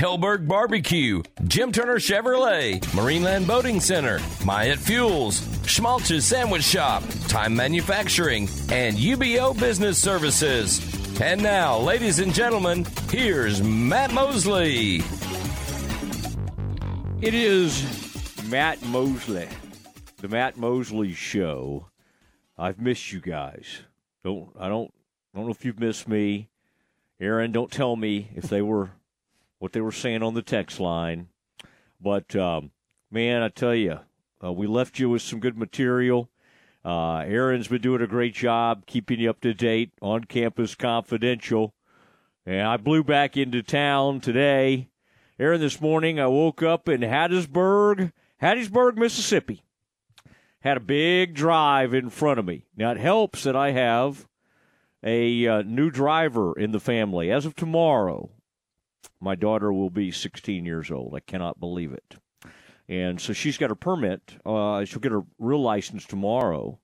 Helberg Barbecue, Jim Turner Chevrolet, Marineland Boating Center, Myatt Fuels, Schmaltz's Sandwich Shop, Time Manufacturing, and UBO Business Services. And now, ladies and gentlemen, here's Matt Mosley. It is Matt Mosley, the Matt Mosley Show. I've missed you guys. Don't I don't I don't know if you've missed me. Aaron, don't tell me if they were what they were saying on the text line. But um, man, I tell you, uh, we left you with some good material. Uh, Aaron's been doing a great job keeping you up to date on campus confidential. And I blew back into town today. Aaron, this morning I woke up in Hattiesburg, Hattiesburg, Mississippi. Had a big drive in front of me. Now it helps that I have a uh, new driver in the family. As of tomorrow, my daughter will be 16 years old. I cannot believe it. And so she's got her permit. Uh, she'll get her real license tomorrow.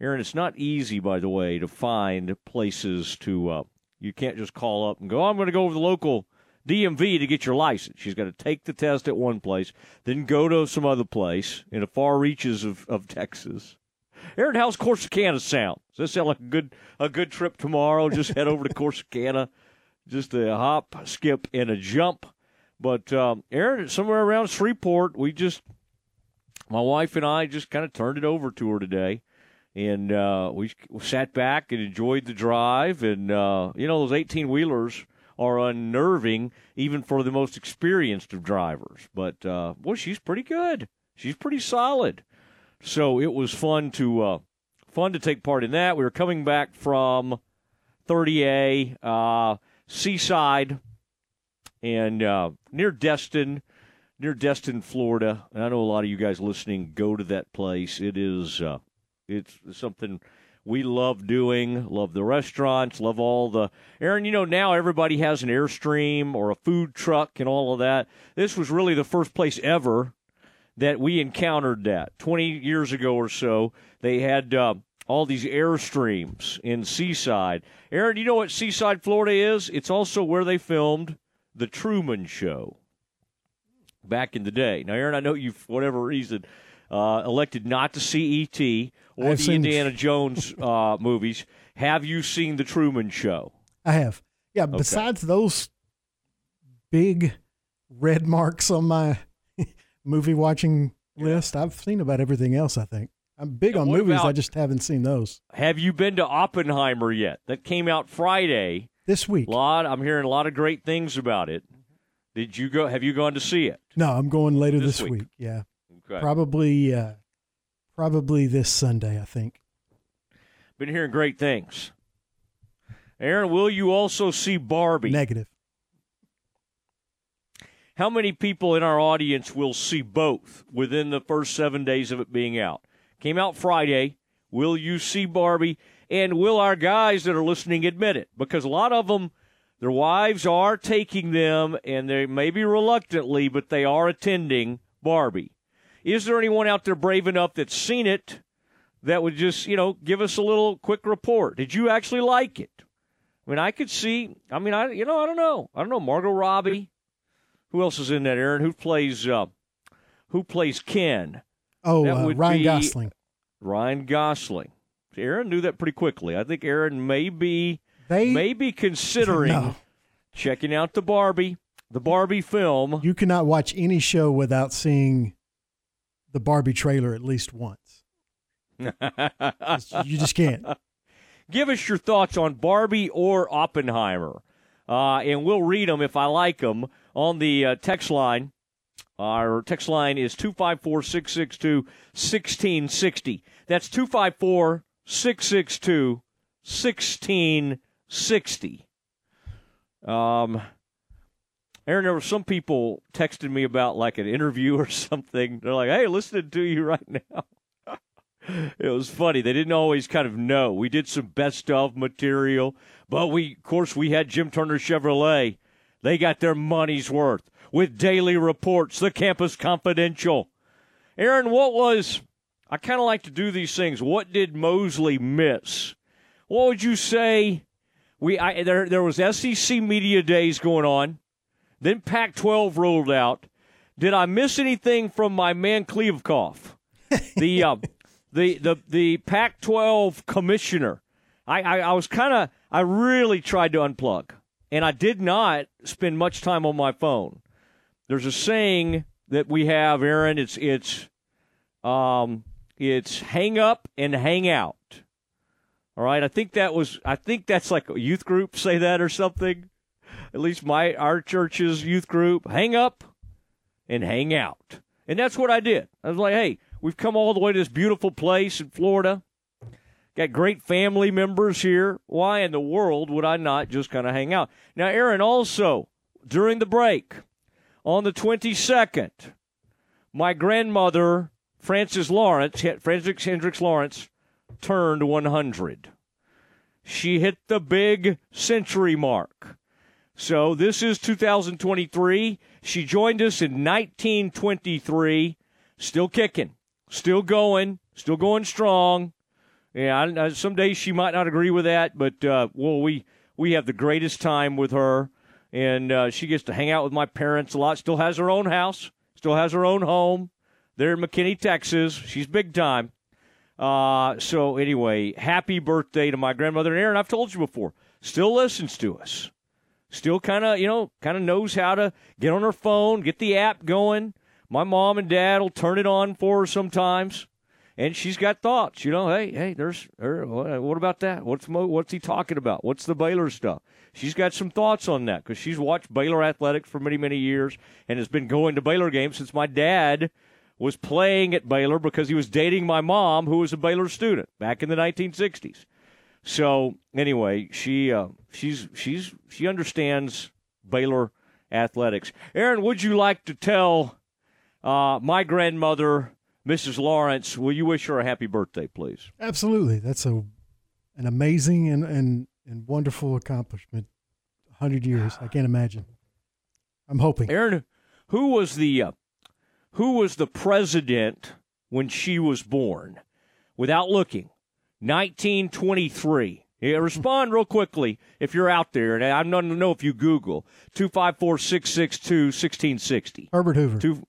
Aaron, it's not easy, by the way, to find places to. Uh, you can't just call up and go, oh, I'm going to go over the local DMV to get your license. She's got to take the test at one place, then go to some other place in the far reaches of, of Texas. Aaron, how's Corsicana sound? Does that sound like a good a good trip tomorrow? Just head over to Corsicana, just a hop, skip, and a jump. But um, Aaron, somewhere around Shreveport, we just my wife and I just kind of turned it over to her today, and uh, we sat back and enjoyed the drive. And uh, you know, those eighteen wheelers are unnerving even for the most experienced of drivers. But uh, boy, she's pretty good. She's pretty solid. So it was fun to uh, fun to take part in that. We were coming back from 30A uh, Seaside and uh, near Destin, near Destin, Florida. And I know a lot of you guys listening go to that place. It is uh, it's something we love doing. Love the restaurants. Love all the Aaron. You know now everybody has an airstream or a food truck and all of that. This was really the first place ever that we encountered that 20 years ago or so. They had uh, all these airstreams in Seaside. Aaron, you know what Seaside, Florida is? It's also where they filmed The Truman Show back in the day. Now, Aaron, I know you, for whatever reason, uh, elected not to see E.T. or I've the Indiana Jones uh, movies. Have you seen The Truman Show? I have. Yeah, besides those big red marks on my movie watching list, I've seen about everything else, I think. I'm big And on movies, I just haven't seen those. Have you been to Oppenheimer yet? That came out Friday. This week. lot. I'm hearing a lot of great things about it. Did you go? Have you gone to see it? No, I'm going later This this, week. week. Yeah. Okay. Probably uh probably this Sunday, I think. Been hearing great things. Aaron, will you also see Barbie? Negative. How many people in our audience will see both within the first seven days of it being out? Came out Friday. Will you see Barbie? And will our guys that are listening admit it? Because a lot of them, their wives are taking them, and they maybe reluctantly, but they are attending Barbie. Is there anyone out there brave enough that's seen it that would just, you know, give us a little quick report? Did you actually like it? I mean, I could see. I mean, I you know, I don't know. I don't know. Margot Robbie. Who else is in that, Aaron? Who plays uh, who plays Ken? Oh, uh, Ryan be- Gosling. Ryan Gosling. Aaron knew that pretty quickly. I think Aaron may be They may be considering No. checking out the Barbie, the Barbie film. You cannot watch any show without seeing the Barbie trailer at least once. you just can't. Give us your thoughts on Barbie or Oppenheimer, uh, and we'll read them if I like them on the uh, text line. Our text line is 254 662 1660. That's 254 662 1660. Um, Aaron, there were some people texting me about like an interview or something. They're like, hey, listening to you right now. it was funny. They didn't always kind of know. We did some best of material, but we, of course, we had Jim Turner Chevrolet. They got their money's worth with daily reports, the Campus Confidential. Aaron, what was, I kind of like to do these things. What did Mosley miss? What would you say? We, I, there, there was SEC media days going on. Then Pac 12 rolled out. Did I miss anything from my man Kliavkoff? the, uh, the, the, the Pac 12 commissioner. I, I, I was kind of, I really tried to unplug. And I did not spend much time on my phone. There's a saying that we have, Aaron. It's it's um, it's hang up and hang out. All right, I think that was I think that's like a youth group say that or something. At least my our church's youth group, hang up and hang out. And that's what I did. I was like, "Hey, we've come all the way to this beautiful place in Florida. Got great family members here. Why in the world would I not just kind of hang out?" Now, Aaron also during the break on the 22nd, my grandmother Frances Lawrence, Frances Hendricks Lawrence, turned 100. She hit the big century mark. So this is 2023. She joined us in 1923, still kicking, still going, still going strong. Yeah, some days she might not agree with that, but uh, well, we we have the greatest time with her, and uh, she gets to hang out with my parents a lot. Still has her own house, still has her own home. They're in McKinney, Texas. She's big time. Uh, so anyway, happy birthday to my grandmother and Aaron. I've told you before, still listens to us. Still kind of, you know, kind of knows how to get on her phone, get the app going. My mom and dad will turn it on for her sometimes, and she's got thoughts. You know, hey, hey, there's, er, what about that? What's what's he talking about? What's the Baylor stuff? She's got some thoughts on that because she's watched Baylor athletics for many, many years and has been going to Baylor games since my dad was playing at Baylor because he was dating my mom, who was a Baylor student back in the 1960s. So anyway, she uh, she's she's she understands Baylor athletics. Aaron, would you like to tell uh, my grandmother, Mrs. Lawrence, will you wish her a happy birthday, please? Absolutely. That's a an amazing and and, and wonderful accomplishment. Hundred years, I can't imagine. I'm hoping. Aaron, who was the uh, who was the president when she was born without looking. 1923. Yeah, respond real quickly if you're out there. And I don't know if you Google 254 662 1660. Herbert Hoover. Two...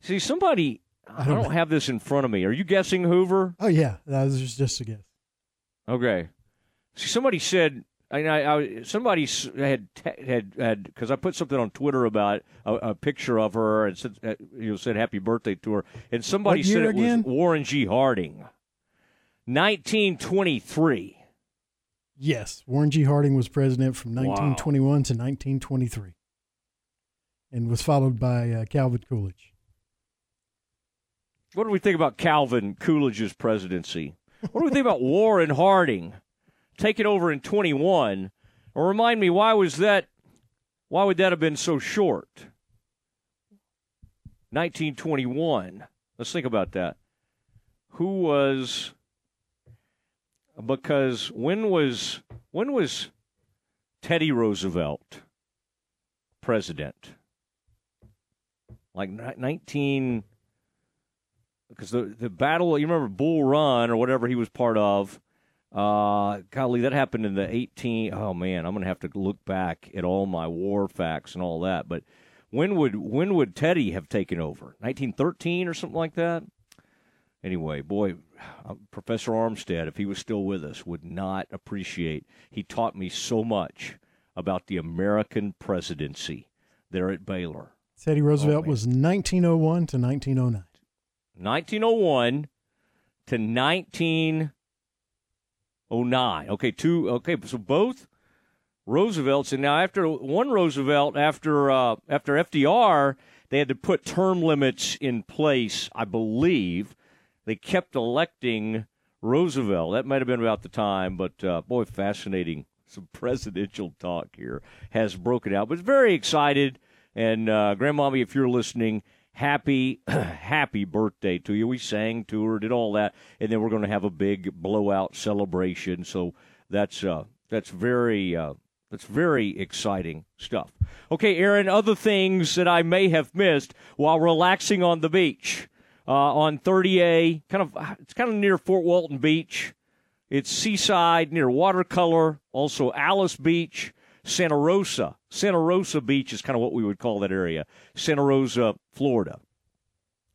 See, somebody, I don't, I don't have this in front of me. Are you guessing Hoover? Oh, yeah. That was just a guess. Okay. See, somebody said I, I, somebody had had had because I put something on Twitter about a, a picture of her and said uh, you know, said happy birthday to her, and somebody said it again? was Warren G. Harding, nineteen twenty three. Yes, Warren G. Harding was president from 1921 wow. to 1923, and was followed by uh, Calvin Coolidge. What do we think about Calvin Coolidge's presidency? What do we think about Warren Harding? Take it over in 21. Or remind me, why was that? Why would that have been so short? 1921. Let's think about that. Who was? Because when was when was Teddy Roosevelt president? Like 19 because the the battle you remember Bull Run or whatever he was part of uh, golly, that happened in the 18. Oh man, I'm gonna have to look back at all my war facts and all that. But when would when would Teddy have taken over? 1913 or something like that. Anyway, boy, uh, Professor Armstead, if he was still with us, would not appreciate. He taught me so much about the American presidency there at Baylor. Teddy Roosevelt oh, was 1901 to 1909. 1901 to 19. 09. Okay, two. Okay, so both Roosevelts, and now after one Roosevelt, after uh, after FDR, they had to put term limits in place. I believe they kept electing Roosevelt. That might have been about the time, but uh, boy, fascinating. Some presidential talk here has broken out, but very excited. And uh, Grandmommy, if you're listening, happy, happy birthday to you. We sang to her, did all that, and then we're going to have a big blowout celebration. So that's uh, that's very uh, that's very exciting stuff. Okay, Aaron. Other things that I may have missed while relaxing on the beach uh, on 30A, kind of it's kind of near Fort Walton Beach. It's seaside near Watercolor, also Alys Beach, Santa Rosa. Santa Rosa Beach is kind of what we would call that area. Santa Rosa, Florida.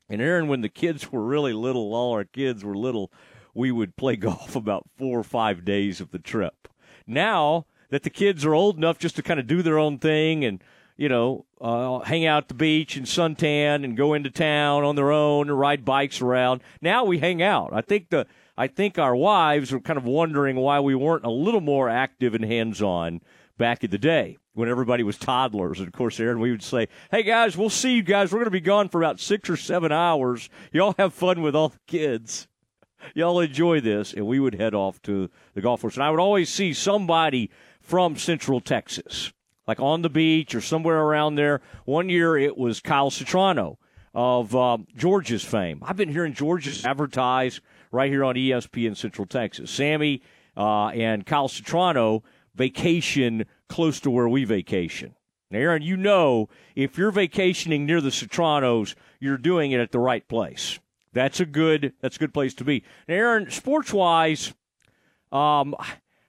And Aaron, when the kids were really little, all our kids were little, we would play golf about four or five days of the trip. Now that the kids are old enough just to kind of do their own thing and you know, uh, hang out at the beach and suntan and go into town on their own and ride bikes around. Now we hang out. I think the I think our wives were kind of wondering why we weren't a little more active and hands on back in the day when everybody was toddlers. And of course, Aaron, we would say, Hey guys, we'll see you guys. We're going to be gone for about six or seven hours. Y'all have fun with all the kids. Y'all enjoy this. And we would head off to the golf course. And I would always see somebody from Central Texas, like on the beach or somewhere around there. One year it was Kyle Citrano of um, George's fame. I've been hearing George's advertise right here on ESPN Central Texas. Sammy uh, and Kyle Citrano vacation close to where we vacation. Now, Aaron, you know if you're vacationing near the Citranos, you're doing it at the right place. That's a good that's a good place to be. Now, Aaron, sports wise, um,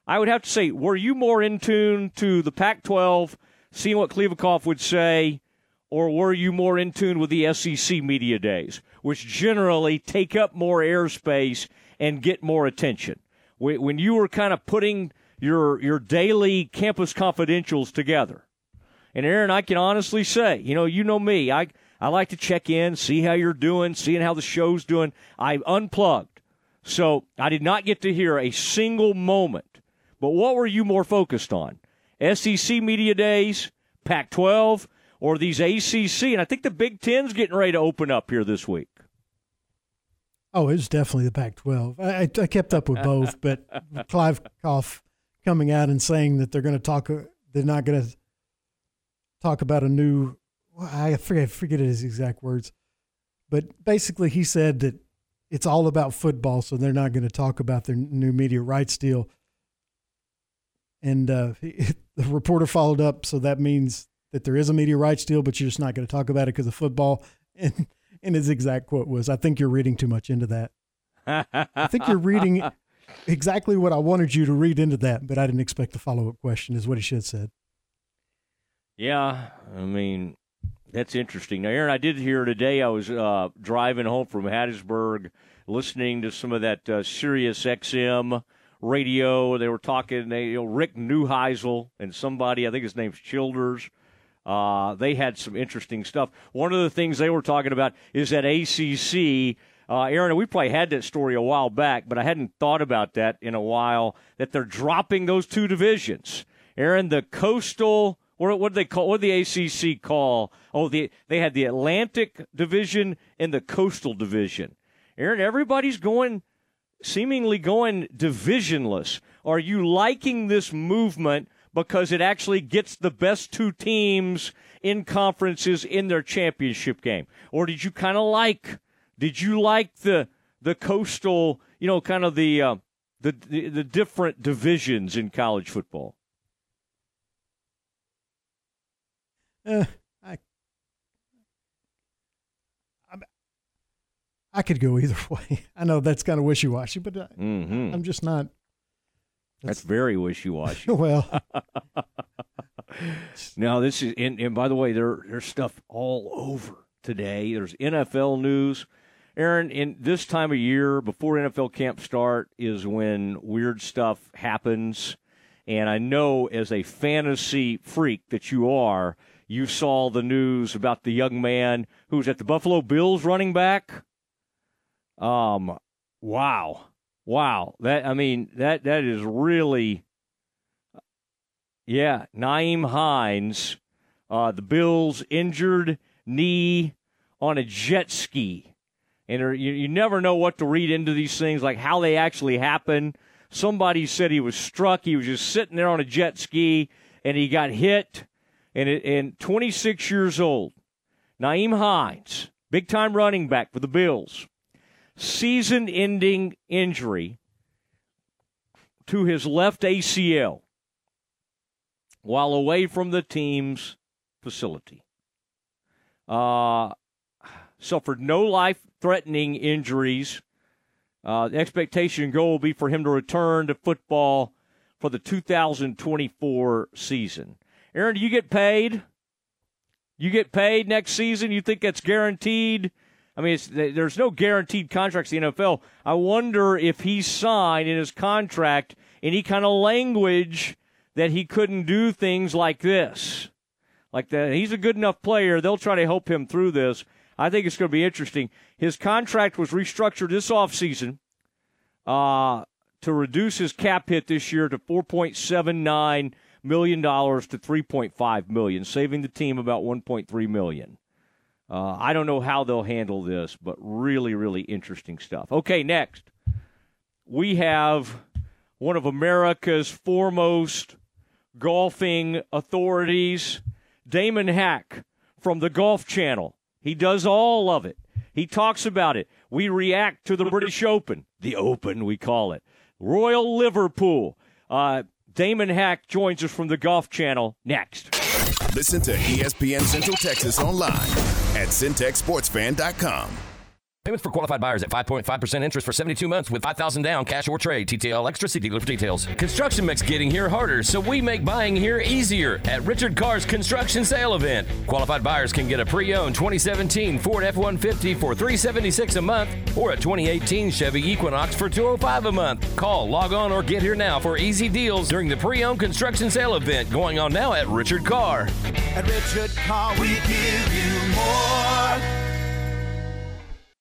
I would have to say, were you more in tune to the Pac-12, seeing what Kliavkoff would say, or were you more in tune with the SEC media days, which generally take up more airspace and get more attention? When you were kind of putting your your daily campus confidentials together, and Aaron, I can honestly say, you know, you know me, I I like to check in, see how you're doing, seeing how the show's doing. I unplugged, so I did not get to hear a single moment. But what were you more focused on? SEC media days, Pac-12 or these ACC. And I think the Big Ten's getting ready to open up here this week. Oh, it was definitely the Pac-12. I, I kept up with both, but Kliavkoff coming out and saying that they're going to talk, they're not going to talk about a new. I forget, forget his exact words, but basically he said that it's all about football, so they're not going to talk about their new media rights deal. And uh, the reporter followed up, so that means that there is a media rights deal, but you're just not going to talk about it because of football. And, and his exact quote was, I think you're reading too much into that. I think you're reading exactly what I wanted you to read into that, but I didn't expect the follow up question, is what he should have said. Yeah, I mean, that's interesting. Now, Aaron, I did hear today, I was uh, driving home from Hattiesburg, listening to some of that uh, Sirius XM radio. They were talking, they, you know, Rick Neuheisel and somebody, I think his name's Childers uh, they had some interesting stuff. One of the things they were talking about is that ACC. Uh, Aaron, we probably had that story a while back, but I hadn't thought about that in a while. That they're dropping those two divisions. Aaron, the coastal, what what do they call? What the ACC call? Oh, the they had the Atlantic Division and the Coastal Division. Aaron, everybody's going, seemingly going divisionless. Are you liking this movement because it actually gets the best two teams in conferences in their championship game? Or did you kind of like did you like the the coastal, you know, kind of the uh, the, the the different divisions in college football? Uh, I, I, I could go either way. I know that's kind of wishy washy, but I, mm-hmm. I'm just not that's, That's very wishy washy. well, now this is, and, and by the way, there there's stuff all over today. There's NFL news. Aaron, in this time of year before NFL camp start is when weird stuff happens. And I know as a fantasy freak that you are, you saw the news about the young man who's at the Buffalo Bills running back. Um, wow. Wow, that I mean that that is really, yeah. Nyheim Hines, uh, the Bills injured knee on a jet ski, and you, you never know what to read into these things, like how they actually happen. Somebody said he was struck. He was just sitting there on a jet ski, and he got hit. And it, and 26 years old, Nyheim Hines, big time running back for the Bills, season ending injury to his left ACL while away from the team's facility. Uh, suffered no life threatening injuries. Uh, the expectation goal will be for him to return to football for the 2024 season. Aaron, do you get paid? You get paid next season? You think that's guaranteed? I mean, there's no guaranteed contracts in the NFL. I wonder if he signed in his contract any kind of language that he couldn't do things like this. Like that, he's a good enough player. They'll try to help him through this. I think it's going to be interesting. His contract was restructured this offseason uh, to reduce his cap hit this year to 4.79 million dollars to 3.5 million, saving the team about 1.3 million. Uh, I don't know how they'll handle this, but really, really interesting stuff. Okay, next we have one of America's foremost golfing authorities, Damon Hack from the Golf Channel. He does all of it. He talks about it. We react to the British Open, the Open, we call it. Royal Liverpool. Uh, Damon Hack joins us from the Golf Channel next. Listen to ESPN Central Texas online at centexsportsfan.com. Payments for qualified buyers at 5.5% interest for 72 months with 5000 down, cash or trade. TTL Extra See dealer for details. Construction makes getting here harder, so we make buying here easier at Richard Carr's construction sale event. Qualified buyers can get a pre-owned 2017 Ford F-150 for 376 a month or a 2018 Chevy Equinox for 205 a month. Call, log on, or get here now for easy deals during the pre-owned construction sale event going on now at Richard Carr. At Richard Carr, we give you more.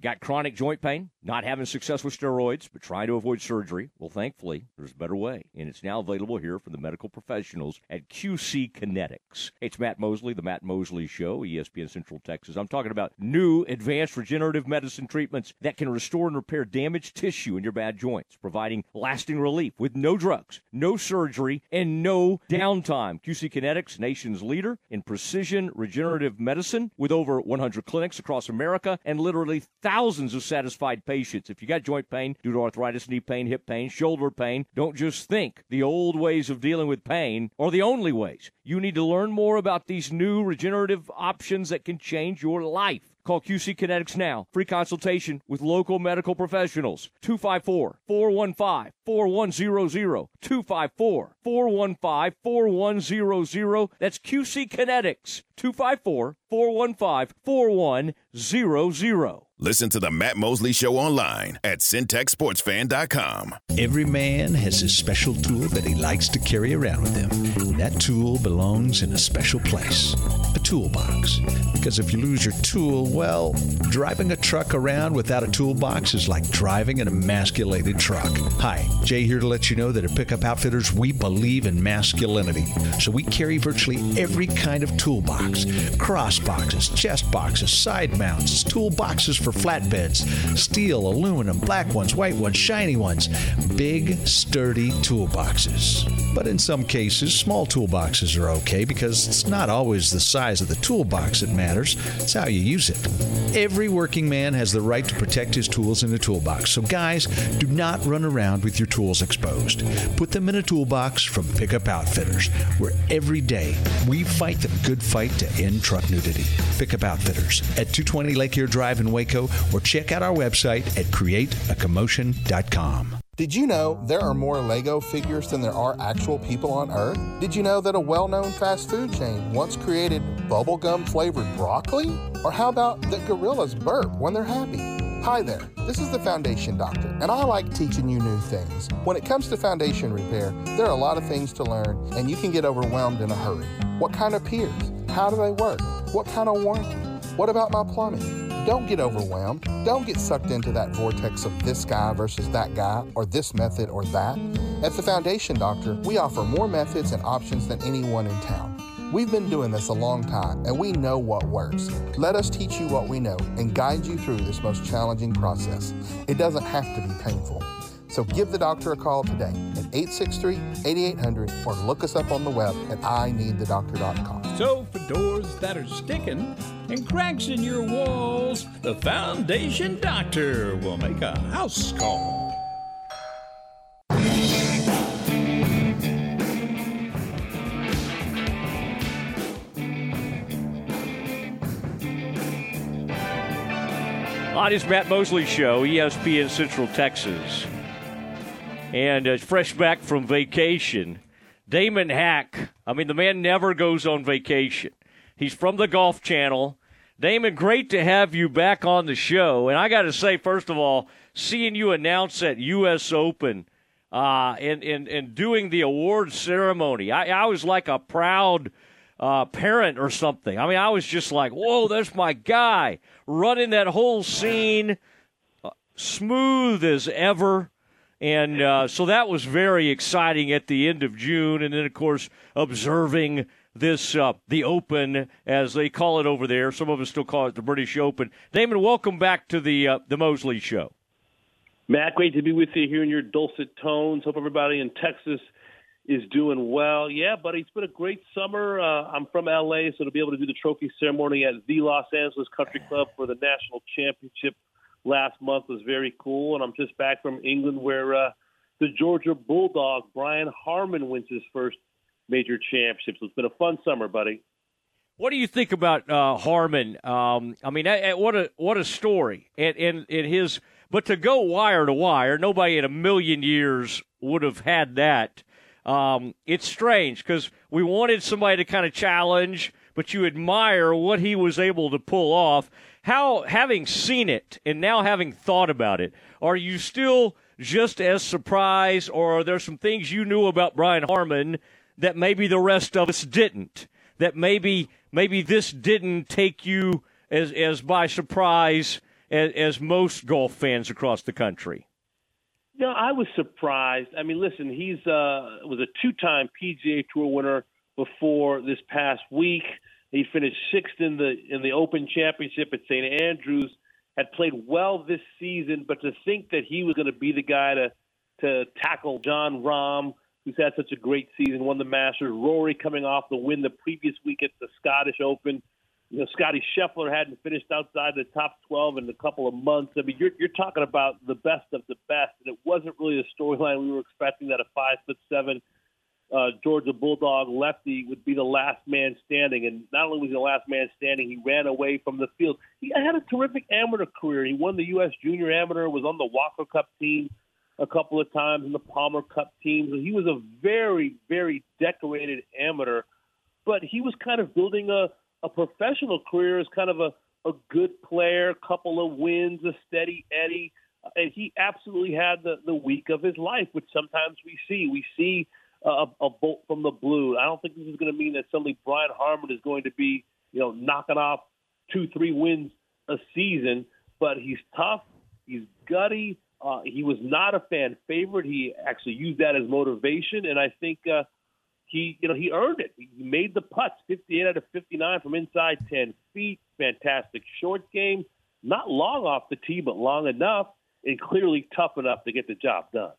Got chronic joint pain, not having success with steroids, but trying to avoid surgery? Well, thankfully, there's a better way, and it's now available here from the medical professionals at QC Kinetics. It's Matt Mosley, the Matt Mosley Show, ESPN Central Texas. I'm talking about new advanced regenerative medicine treatments that can restore and repair damaged tissue in your bad joints, providing lasting relief with no drugs, no surgery, and no downtime. QC Kinetics, nation's leader in precision regenerative medicine, with over 100 clinics across America and literally thousands of satisfied patients. If you got joint pain due to arthritis, knee pain, hip pain, shoulder pain, don't just think the old ways of dealing with pain are the only ways. You need to learn more about these new regenerative options that can change your life. Call QC Kinetics now. Free consultation with local medical professionals. 254 415 4100. 254 415 4100. That's QC Kinetics. 254 415 4100. Listen to the Matt Mosley Show online at centexsportsfan.com. Every man has his special tool that he likes to carry around with him. That tool belongs in a special place a toolbox. Because if you lose your tool, well, driving a truck around without a toolbox is like driving an emasculated truck. Hi, Jay here to let you know that at Pickup Outfitters, we believe in masculinity. So we carry virtually every kind of toolbox cross boxes, chest boxes, side mounts, toolboxes for flatbeds steel, aluminum, black ones, white ones, shiny ones. Big, sturdy toolboxes. But in some cases, small toolboxes are okay because it's not always the size of the toolbox that matters, it's how you use it. Every working man has the right to protect his tools in a toolbox, so guys, do not run around with your tools exposed. Put them in a toolbox from Pickup Outfitters, where every day we fight the good fight to end truck nudity. Pickup Outfitters at 220 Lake Erie Drive in Waco or check out our website at createacommotion.com. Did you know there are more Lego figures than there are actual people on Earth? Did you know that a well known fast food chain once created bubblegum flavored broccoli? Or how about that gorillas burp when they're happy? Hi there, this is the Foundation Doctor, and I like teaching you new things. When it comes to foundation repair, there are a lot of things to learn, and you can get overwhelmed in a hurry. What kind of piers? How do they work? What kind of warranty? What about my plumbing? Don't get overwhelmed. Don't get sucked into that vortex of this guy versus that guy, or this method or that. At the Foundation Doctor, we offer more methods and options than anyone in town. We've been doing this a long time and we know what works. Let us teach you what we know and guide you through this most challenging process. It doesn't have to be painful. So give the doctor a call today at 863 8800 or look us up on the web at ineedthedoctor.com. So, for doors that are sticking and cracks in your walls, the Foundation Doctor will make a house call. On his Matt Mosley show, ESPN Central Texas. And uh, fresh back from vacation, Damon Hack. I mean, the man never goes on vacation. He's from the Golf Channel. Damon, great to have you back on the show. And I got to say, first of all, seeing you announce at U.S. Open uh, and, and, and doing the award ceremony, I, I was like a proud uh, parent or something. I mean, I was just like, whoa, that's my guy running that whole scene uh, smooth as ever. And uh, so that was very exciting at the end of June. And then, of course, observing this, uh, the Open, as they call it over there. Some of us still call it the British Open. Damon, welcome back to the, uh, the Mosley Show. Matt, great to be with you here in your dulcet tones. Hope everybody in Texas is doing well. Yeah, buddy, it's been a great summer. Uh, I'm from LA, so to be able to do the trophy ceremony at the Los Angeles Country Club for the national championship last month was very cool. And I'm just back from England where uh, the Georgia Bulldog, Brian Harman, wins his first major championship. So it's been a fun summer, buddy. What do you think about uh, Harman? Um, I mean, what a what a story, and, and and his. But to go wire to wire, nobody in a million years would have had that. Um, it's strange because we wanted somebody to kind of challenge, but you admire what he was able to pull off. How, having seen it and now having thought about it, are you still just as surprised, or are there some things you knew about Brian Harman that maybe the rest of us didn't? That maybe maybe this didn't take you as as by surprise as, as most golf fans across the country. No, I was surprised. I mean, listen, he's uh, was a two-time PGA Tour winner before this past week. He finished sixth in the in the Open Championship at St Andrews. Had played well this season, but to think that he was going to be the guy to to tackle Jon Rahm, who's had such a great season, won the Masters. Rory coming off the win the previous week at the Scottish Open. You know, Scottie Scheffler hadn't finished outside the top 12 in a couple of months. I mean, you're, you're talking about the best of the best, and it wasn't really the storyline we were expecting that a five foot seven uh, Georgia Bulldog lefty would be the last man standing. And not only was he the last man standing, he ran away from the field. He had a terrific amateur career. He won the U.S. Junior Amateur, was on the Walker Cup team a couple of times, in the Palmer Cup team. So he was a very, very decorated amateur. But he was kind of building a, a professional career as kind of a, a good player, couple of wins, a steady Eddie. And he absolutely had the, the week of his life, which sometimes we see. We see a, a bolt from the blue. I don't think this is going to mean that suddenly Brian Harman is going to be, you know, knocking off two, three wins a season. But he's tough. He's gutty. Uh, he was not a fan favorite. He actually used that as motivation, and I think uh, he, you know, he earned it. He made the putts, 58 out of 59 from inside 10 feet. Fantastic short game. Not long off the tee, but long enough, and clearly tough enough to get the job done.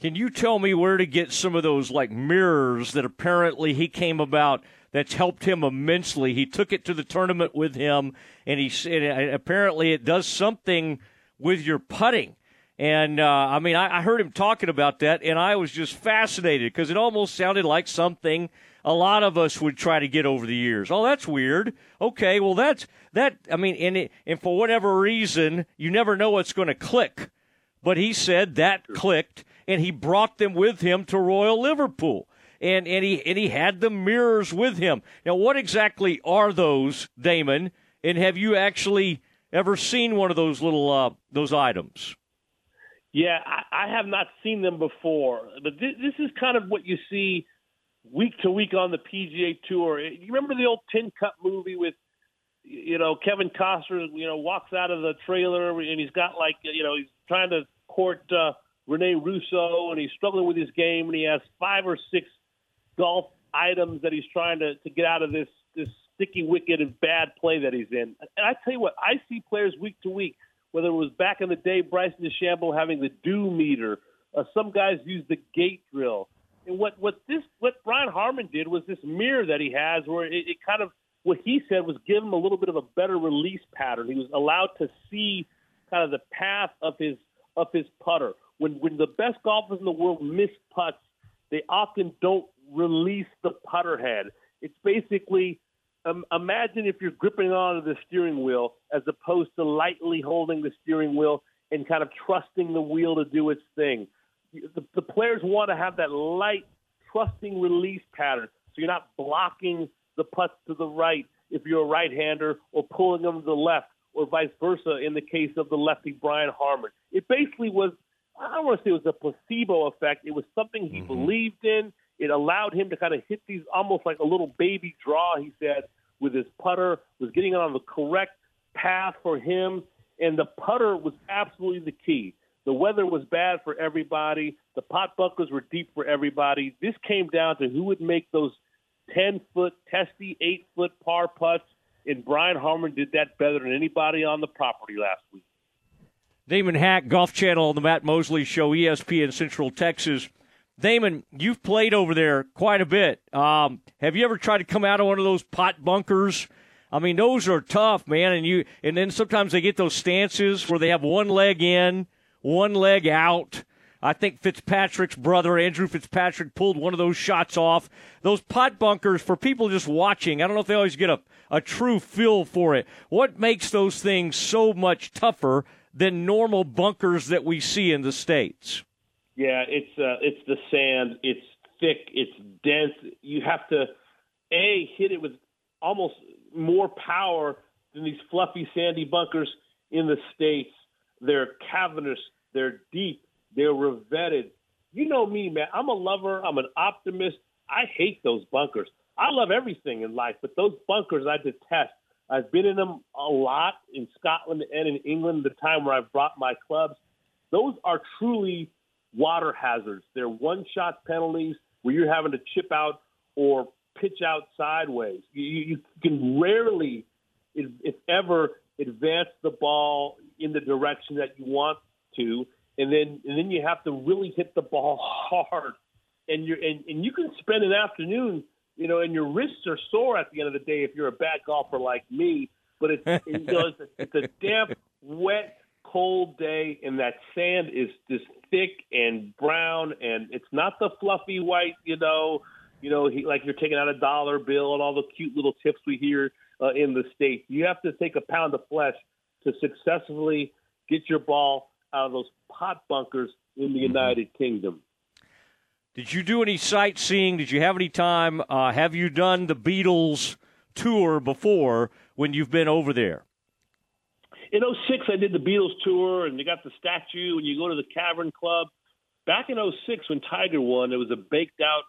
Can you tell me where to get some of those like mirrors that apparently he came about that's helped him immensely? He took it to the tournament with him, and he said apparently it does something with your putting. And uh, I mean, I, I heard him talking about that, and I was just fascinated because it almost sounded like something a lot of us would try to get over the years. Oh, that's weird. Okay, well, that's that. I mean, and it, and for whatever reason, you never know what's going to click. But he said that clicked, and he brought them with him to Royal Liverpool. And, and he and he had the mirrors with him. Now, what exactly are those, Damon? And have you actually ever seen one of those little uh, those items? Yeah, I, I have not seen them before, but this, this is kind of what you see week to week on the PGA Tour. You remember the old Tin Cup movie with you know, Kevin Costner, you know, walks out of the trailer and he's got like, you know, he's trying to court uh, Rene Russo and he's struggling with his game and he has five or six golf items that he's trying to, to get out of this this sticky wicket and bad play that he's in. And I tell you what, I see players week to week, whether it was back in the day, Bryson DeChambeau having the dew meter, uh, some guys use the gate drill. And what what this what Brian Harman did was this mirror that he has, where it, it kind of what he said was give him a little bit of a better release pattern. He was allowed to see kind of the path of his of his putter. When when the best golfers in the world miss putts, they often don't release the putter head. It's basically um, imagine if you're gripping onto the steering wheel as opposed to lightly holding the steering wheel and kind of trusting the wheel to do its thing. The, the players want to have that light, trusting release pattern, so you're not blocking the putts to the right if you're a right-hander or pulling them to the left or vice versa in the case of the lefty Brian Harman. It basically was I don't want to say it was a placebo effect. It was something he mm-hmm. believed in. It allowed him to kind of hit these almost like a little baby draw, he said, with his putter, was getting on the correct path for him. And the putter was absolutely the key. The weather was bad for everybody. The pot bunkers were deep for everybody. This came down to who would make those 10 foot, testy, 8 foot par putts. And Brian Harman did that better than anybody on the property last week. Damon Hack, Golf Channel on the Matt Mosley Show, ESPN Central Texas. Damon, you've played over there quite a bit. Um, have you ever tried to come out of one of those pot bunkers? I mean, those are tough, man. And you, and then sometimes they get those stances where they have one leg in, one leg out. I think Fitzpatrick's brother, Andrew Fitzpatrick, pulled one of those shots off. Those pot bunkers, for people just watching, I don't know if they always get a, a true feel for it. What makes those things so much tougher than normal bunkers that we see in the States? Yeah, it's uh, it's the sand. It's thick. It's dense. You have to a hit it with almost more power than these fluffy sandy bunkers in the states. They're cavernous. They're deep. They're revetted. You know me, man. I'm a lover. I'm an optimist. I hate those bunkers. I love everything in life, but those bunkers I detest. I've been in them a lot in Scotland and in England. The time where I've brought my clubs, those are truly water hazards. They're one shot penalties where you're having to chip out or pitch out sideways. You, you can rarely, if, if ever, advance the ball in the direction that you want to, and then and then you have to really hit the ball hard, and you and, and you can spend an afternoon, you know, and your wrists are sore at the end of the day if you're a bad golfer like me. But it's you know, it's, a, it's a damp, wet cold day and that sand is just thick and brown and it's not the fluffy white, you know, you know, he, like you're taking out a dollar bill and all the cute little tips we hear uh, in the states. You have to take a pound of flesh to successfully get your ball out of those pot bunkers in the mm-hmm. United Kingdom. Did you do any sightseeing? Did you have any time? Uh, have you done the Beatles tour before when you've been over there? in 06, I did the Beatles tour, and you got the statue, and you go to the Cavern Club. Back in 06, when Tiger won, it was a baked out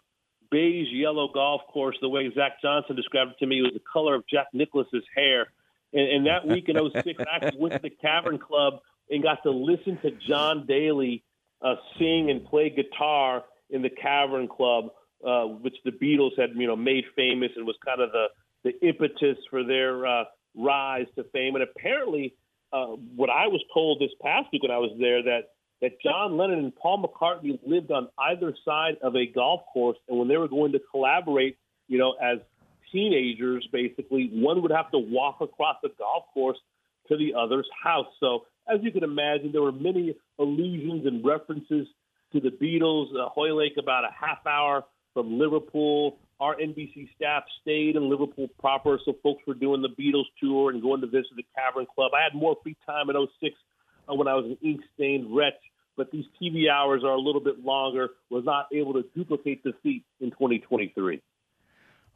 beige yellow golf course. The way Zach Johnson described it to me, it was the color of Jack Nicklaus's hair. And, and that week in 06, I actually went to the Cavern Club and got to listen to John Daly uh, sing and play guitar in the Cavern Club, uh, which the Beatles had, you know, made famous and was kind of the the impetus for their uh, rise to fame. And apparently, uh, what I was told this past week when I was there that that John Lennon and Paul McCartney lived on either side of a golf course, and when they were going to collaborate, you know, as teenagers, basically, one would have to walk across the golf course to the other's house. So, as you can imagine, there were many allusions and references to the Beatles. Uh, Hoylake, about a half hour from Liverpool our NBC staff stayed in Liverpool proper, so folks were doing the Beatles tour and going to visit the Cavern Club. I had more free time in 06 uh, when I was an ink stained wretch, but these TV hours are a little bit longer. Was not able to duplicate the feat in 2023.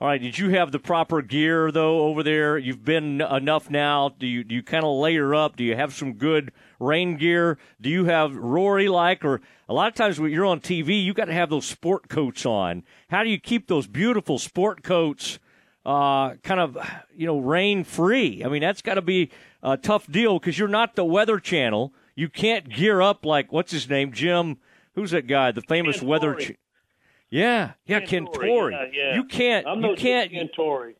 All right. Did you have the proper gear though over there? You've been enough now. Do you do you kind of layer up? Do you have some good rain gear? Do you have Rory like? Or a lot of times when you're on TV, you got to have those sport coats on. How do you keep those beautiful sport coats uh, kind of you know rain free. I mean, that's got to be a tough deal because you're not the Weather Channel. You can't gear up like what's his name, Jim. Who's that guy? The famous weather. Ch- yeah, yeah, Ken Ken Torrey, Torrey. yeah, yeah. You can't. I'm you no can't. Ken Torrey.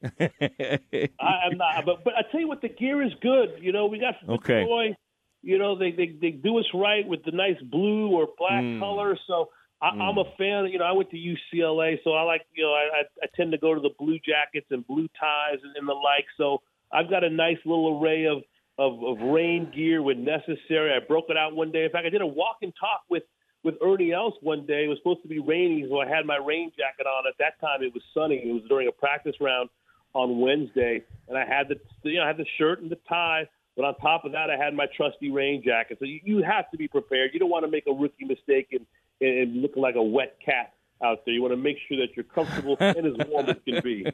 I, I'm not, but but I tell you what, the gear is good. You know, we got Okay. Detroit. You know, they, they they do us right with the nice blue or black Mm. color. So I, I'm a fan. You know, I went to UCLA, so I like you know I, I I tend to go to the blue jackets and blue ties and, and the like. So I've got a nice little array of, of of rain gear when necessary. I broke it out one day. In fact, I did a walk and talk with with Ernie Els one day. It was supposed to be raining, so I had my rain jacket on. At that time, it was sunny. It was during a practice round on Wednesday, and I had the you know I had the shirt and the tie, but on top of that, I had my trusty rain jacket. So you, you have to be prepared. You don't want to make a rookie mistake and, and look like a wet cat out there. You want to make sure that you're comfortable and as warm as can be.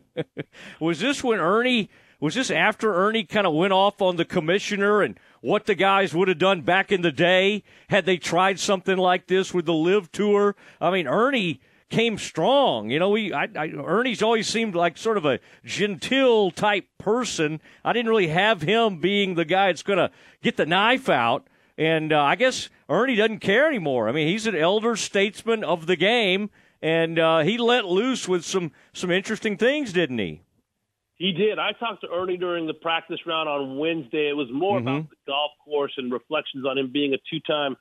Was this when Ernie? Was this after Ernie kind of went off on the commissioner and what the guys would have done back in the day had they tried something like this with the LIV Tour? I mean, Ernie came strong. You know, we I, I, Ernie's always seemed like sort of a genteel type person. I didn't really have him being the guy that's going to get the knife out. And uh, I guess Ernie doesn't care anymore. I mean, he's an elder statesman of the game, and uh, he let loose with some some interesting things, didn't he? He did. I talked to Ernie during the practice round on Wednesday. It was more Mm-hmm. about the golf course and reflections on him being a two-time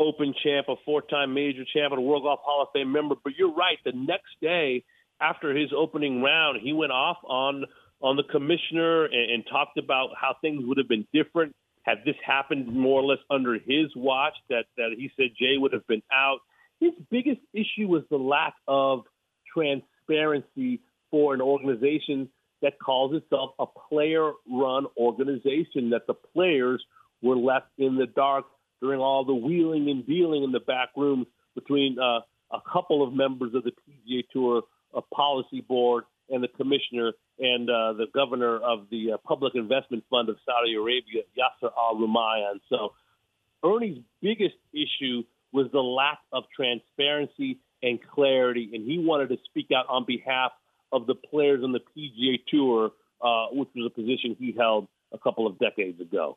Open champ, a four-time Major champ, and a World Golf Hall of Fame member. But you're right. The next day after his opening round, he went off on on the commissioner and, and talked about how things would have been different had this happened more or less under his watch. That that he said Jay would have been out. His biggest issue was the lack of transparency for an organization that calls itself a player run organization, that the players were left in the dark during all the wheeling and dealing in the back rooms between uh, a couple of members of the PGA Tour a policy board and the commissioner and uh, the governor of the uh, Public Investment Fund of Saudi Arabia, Yasser Al Rumayyan. So Ernie's biggest issue was the lack of transparency and clarity, and he wanted to speak out on behalf of the players on the PGA Tour, uh, which was a position he held a couple of decades ago.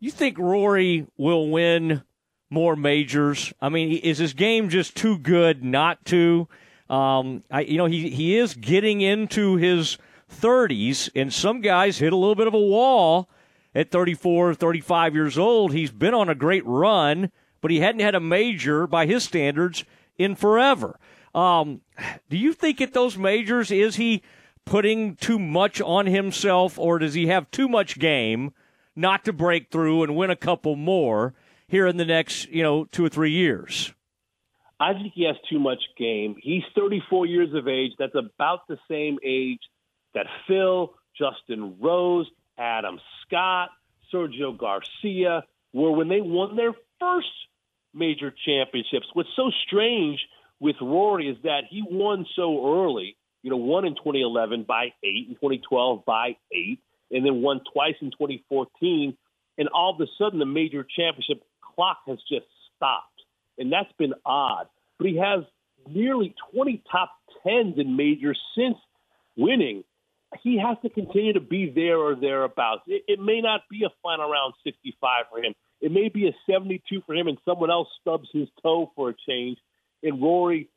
You think Rory will win more majors? I mean, is his game just too good not to? Um, I, you know, he he is getting into his 30s, and some guys hit a little bit of a wall at 34, 35 years old. He's been on a great run, but he hadn't had a major by his standards in forever. Um, do you think at those majors is he putting too much on himself, or does he have too much game not to break through and win a couple more here in the next, you know, two or three years? I think he has too much game. He's 34 years of age. That's about the same age that Phil, Justin Rose, Adam Scott, Sergio Garcia were when they won their first major championships. What's so strange with Rory is that he won so early. You know, won in 2011 by eight, in 2012 by eight, and then won twice in 2014. And all of a sudden, the major championship clock has just stopped and that's been odd. But he has nearly 20 top tens in majors since winning. He has to continue to be there or thereabouts. It, it may not be a final round 65 for him. It may be a 72 for him, and someone else stubs his toe for a change, and Rory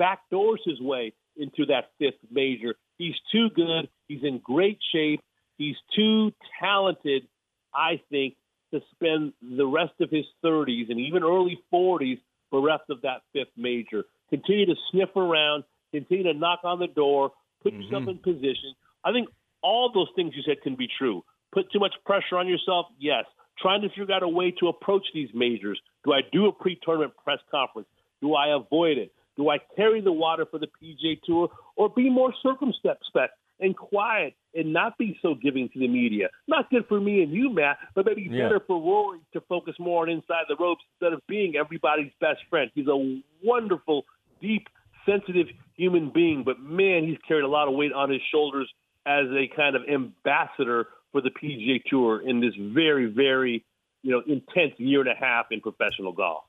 backdoors his way into that fifth major. He's too good. He's in great shape. He's too talented, I think, to spend the rest of his 30s and even early 40s bereft of that fifth major. Continue to sniff around, continue to knock on the door, put mm-hmm. yourself in position. I think all those things you said can be true. Put too much pressure on yourself, yes. Trying to figure out a way to approach these majors. Do I do a pre-tournament press conference? Do I avoid it? Do I carry the water for the PGA Tour or be more circumspect and quiet and not be so giving to the media? Not good for me and you, Matt, but maybe Yeah. better for Rory to focus more on inside the ropes instead of being everybody's best friend. He's a wonderful, deep, sensitive human being, but man, he's carried a lot of weight on his shoulders as a kind of ambassador for the PGA Tour in this very, very, you know, intense year and a half in professional golf.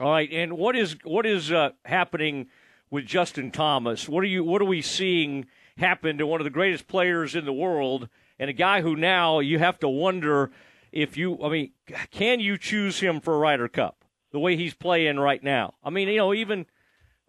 All right, and what is what is uh, happening with Justin Thomas? What are you what are we seeing happen to one of the greatest players in the world and a guy who now you have to wonder if you, I mean, can you choose him for a Ryder Cup the way he's playing right now? I mean, you know, even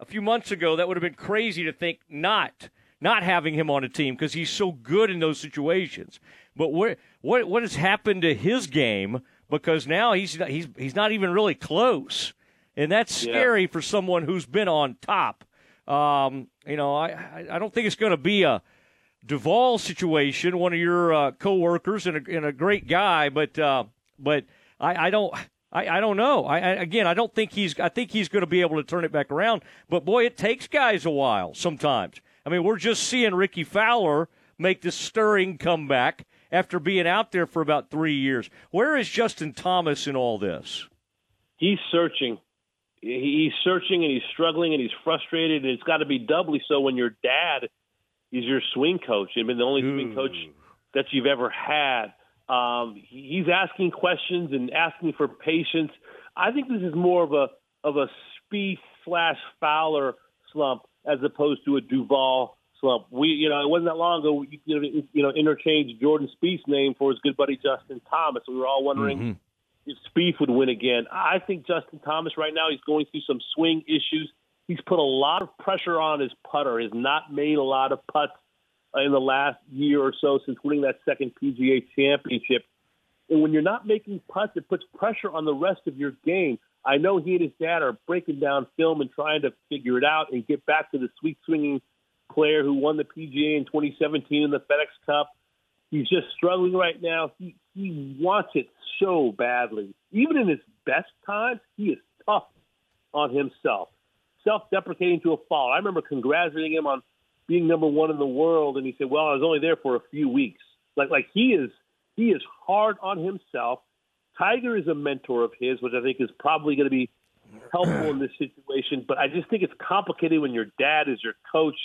a few months ago, that would have been crazy to think not not having him on a team because he's so good in those situations. But what what what has happened to his game? Because now he's he's he's not even really close, and that's scary yeah. for someone who's been on top. Um, you know, I I don't think it's going to be a Duval situation, one of your uh, coworkers and a, and a great guy, but uh, but I, I don't. I, I don't know. I, I, again, I don't think he's. I think he's going to be able to turn it back around. But boy, it takes guys a while sometimes. I mean, we're just seeing Rickie Fowler make this stirring comeback after being out there for about three years. Where is Justin Thomas in all this? He's searching. He's searching and he's struggling and he's frustrated, and it's got to be doubly so when your dad is your swing coach. I mean, the only Ooh. swing coach that you've ever had. Um, he's asking questions and asking for patience. I think this is more of a of a Spieth slash Fowler slump as opposed to a Duval slump. We, you know, it wasn't that long ago. We, you know, you know, interchanged Jordan Spieth's name for his good buddy Justin Thomas. We were all wondering mm-hmm. If Spieth would win again. I think Justin Thomas right now he's going through some swing issues. He's put a lot of pressure on his putter. Has not made a lot of putts in the last year or so since winning that second PGA championship. And when you're not making putts, it puts pressure on the rest of your game. I know he and his dad are breaking down film and trying to figure it out and get back to the sweet swinging player who won the PGA in 2017 in the FedEx Cup. He's just struggling right now. He he wants it so badly. Even in his best times, he is tough on himself, self-deprecating to a fault. I remember congratulating him on being number one in the world, and he said, "Well, I was only there for a few weeks." Like like he is he is hard on himself. Tiger is a mentor of his, which I think is probably going to be helpful in this situation. But I just think it's complicated when your dad is your coach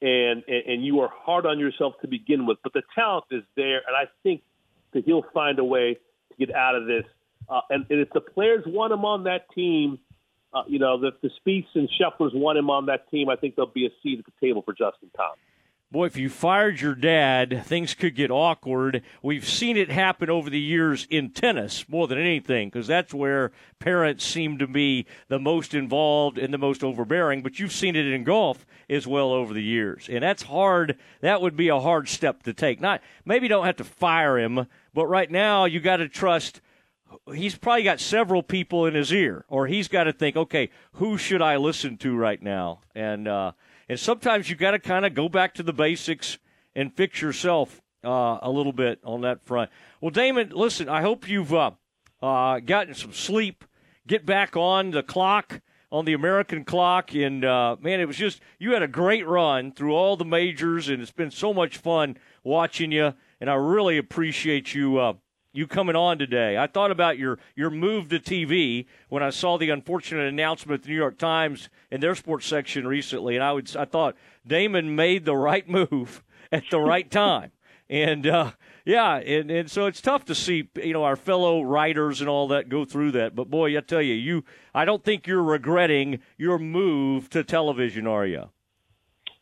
and, and and you are hard on yourself to begin with. But the talent is there, and I think that he'll find a way to get out of this. Uh, and, and if the players want him on that team, uh, you know, the, the Spieths and Schefflers want him on that team, I think there'll be a seat at the table for Justin Thomas boy, if you fired your dad, things could get awkward. We've seen it happen over the years in tennis more than anything because that's where parents seem to be the most involved and the most overbearing. But you've seen it in golf as well over the years, and that's hard. That would be a hard step to take. Not maybe don't have to fire him, but right now you got to trust. He's probably got several people in his ear, or he's got to think, okay, who should I listen to right now? And uh, and sometimes you got to kind of go back to the basics and fix yourself uh, a little bit on that front. Well, Damon, listen, I hope you've uh, uh, gotten some sleep. Get back on the clock, on the American clock. And, uh, man, it was just, you had a great run through all the majors, and it's been so much fun watching you. And I really appreciate you uh, you coming on today. I thought about your your move to TV when I saw the unfortunate announcement at the New York Times in their sports section recently, and I would I thought Damon made the right move at the right time. And uh, yeah, and, and so it's tough to see you know our fellow writers and all that go through that. But boy, I tell you, you I don't think you're regretting your move to television, are you?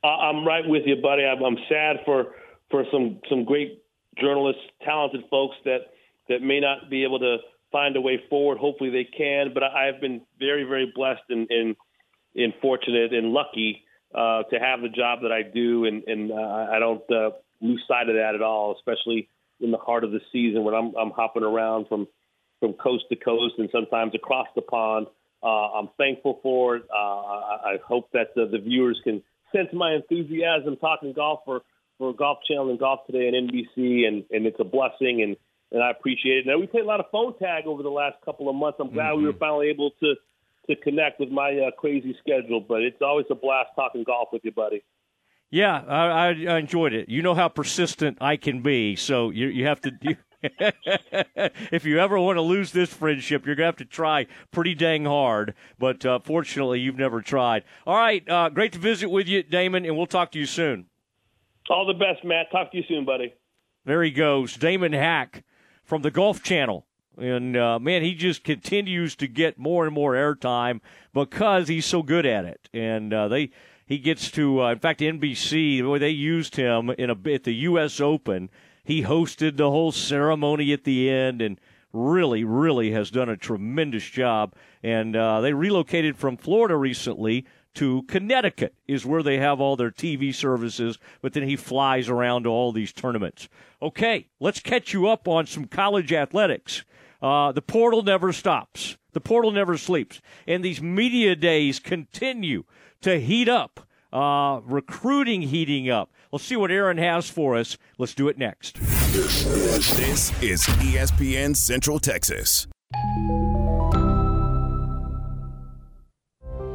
I'm right with you, buddy. I'm, I'm sad for for some some great journalists, talented folks that that may not be able to find a way forward. Hopefully they can. But I, have been very, very blessed and, and, and fortunate and lucky uh, to have the job that I do, and, and uh, I don't uh, lose sight of that at all, especially in the heart of the season when I'm, I'm hopping around from from coast to coast and sometimes across the pond. Uh, I'm thankful for it. Uh, I, I hope that the, the viewers can sense my enthusiasm talking golf for, for Golf Channel and Golf Today and NBC, and, and it's a blessing. And and I appreciate it. Now we played a lot of phone tag over the last couple of months. I'm glad mm-hmm. we were mm-hmm. finally able to to connect with my uh, crazy schedule, but it's always a blast talking golf with you, buddy. Yeah, I, I enjoyed it. You know how persistent I can be, so you you have to. You, if you ever want to lose this friendship, you're going to have to try pretty dang hard. But uh, fortunately, you've never tried. All right, uh, great to visit with you, Damon, and we'll talk to you soon. All the best, Matt. Talk to you soon, buddy. There he goes, Damon Hack from the Golf Channel. And uh, man, he just continues to get more and more airtime because he's so good at it. And uh, they, He gets to, uh, in fact, NBC, the way they used him in a, at the U.S. Open, he hosted the whole ceremony at the end and really, really has done a tremendous job. And uh, they relocated from Florida recently to Connecticut, is where they have all their TV services, but then he flies around to all these tournaments. Okay, let's catch you up on some college athletics. Uh, the portal never stops. The portal never sleeps. And these media days continue to heat up. Uh, recruiting heating up. Let's see what Aaron has for us. Let's do it next. This is ESPN Central Texas.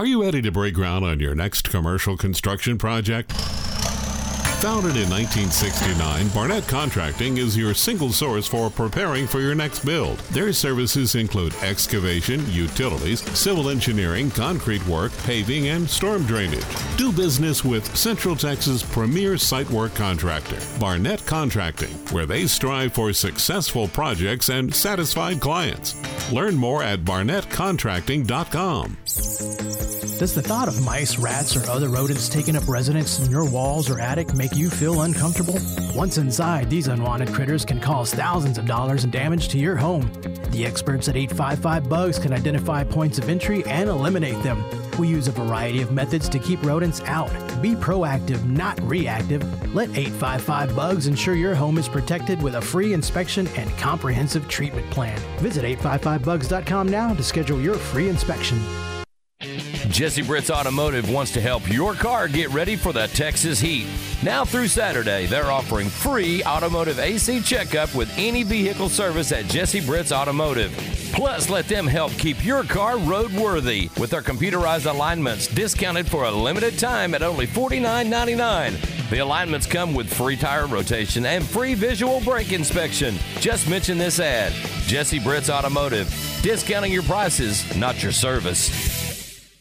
Are you ready to break ground on your next commercial construction project? Founded in 1969, Barnett Contracting is your single source for preparing for your next build. Their services include excavation, utilities, civil engineering, concrete work, paving, and storm drainage. Do business with Central Texas' premier site work contractor, Barnett Contracting, where they strive for successful projects and satisfied clients. Learn more at barnettcontracting.com. Does the thought of mice, rats, or other rodents taking up residence in your walls or attic make you feel uncomfortable? Once inside, these unwanted critters can cause thousands of dollars in damage to your home. The experts at 855 Bugs can identify points of entry and eliminate them. We use a variety of methods to keep rodents out. Be proactive, not reactive. Let 855 Bugs ensure your home is protected with a free inspection and comprehensive treatment plan. Visit 855bugs.com now to schedule your free inspection. Jesse Britt's Automotive wants to help your car get ready for the Texas heat. Now through Saturday, they're offering free automotive AC checkup with any vehicle service at Jesse Britt's Automotive. Plus, let them help keep your car roadworthy with their computerized alignments discounted for a limited time at only $49.99. The alignments come with free tire rotation and free visual brake inspection. Just mention this ad Jesse Britt's Automotive. Discounting your prices, not your service.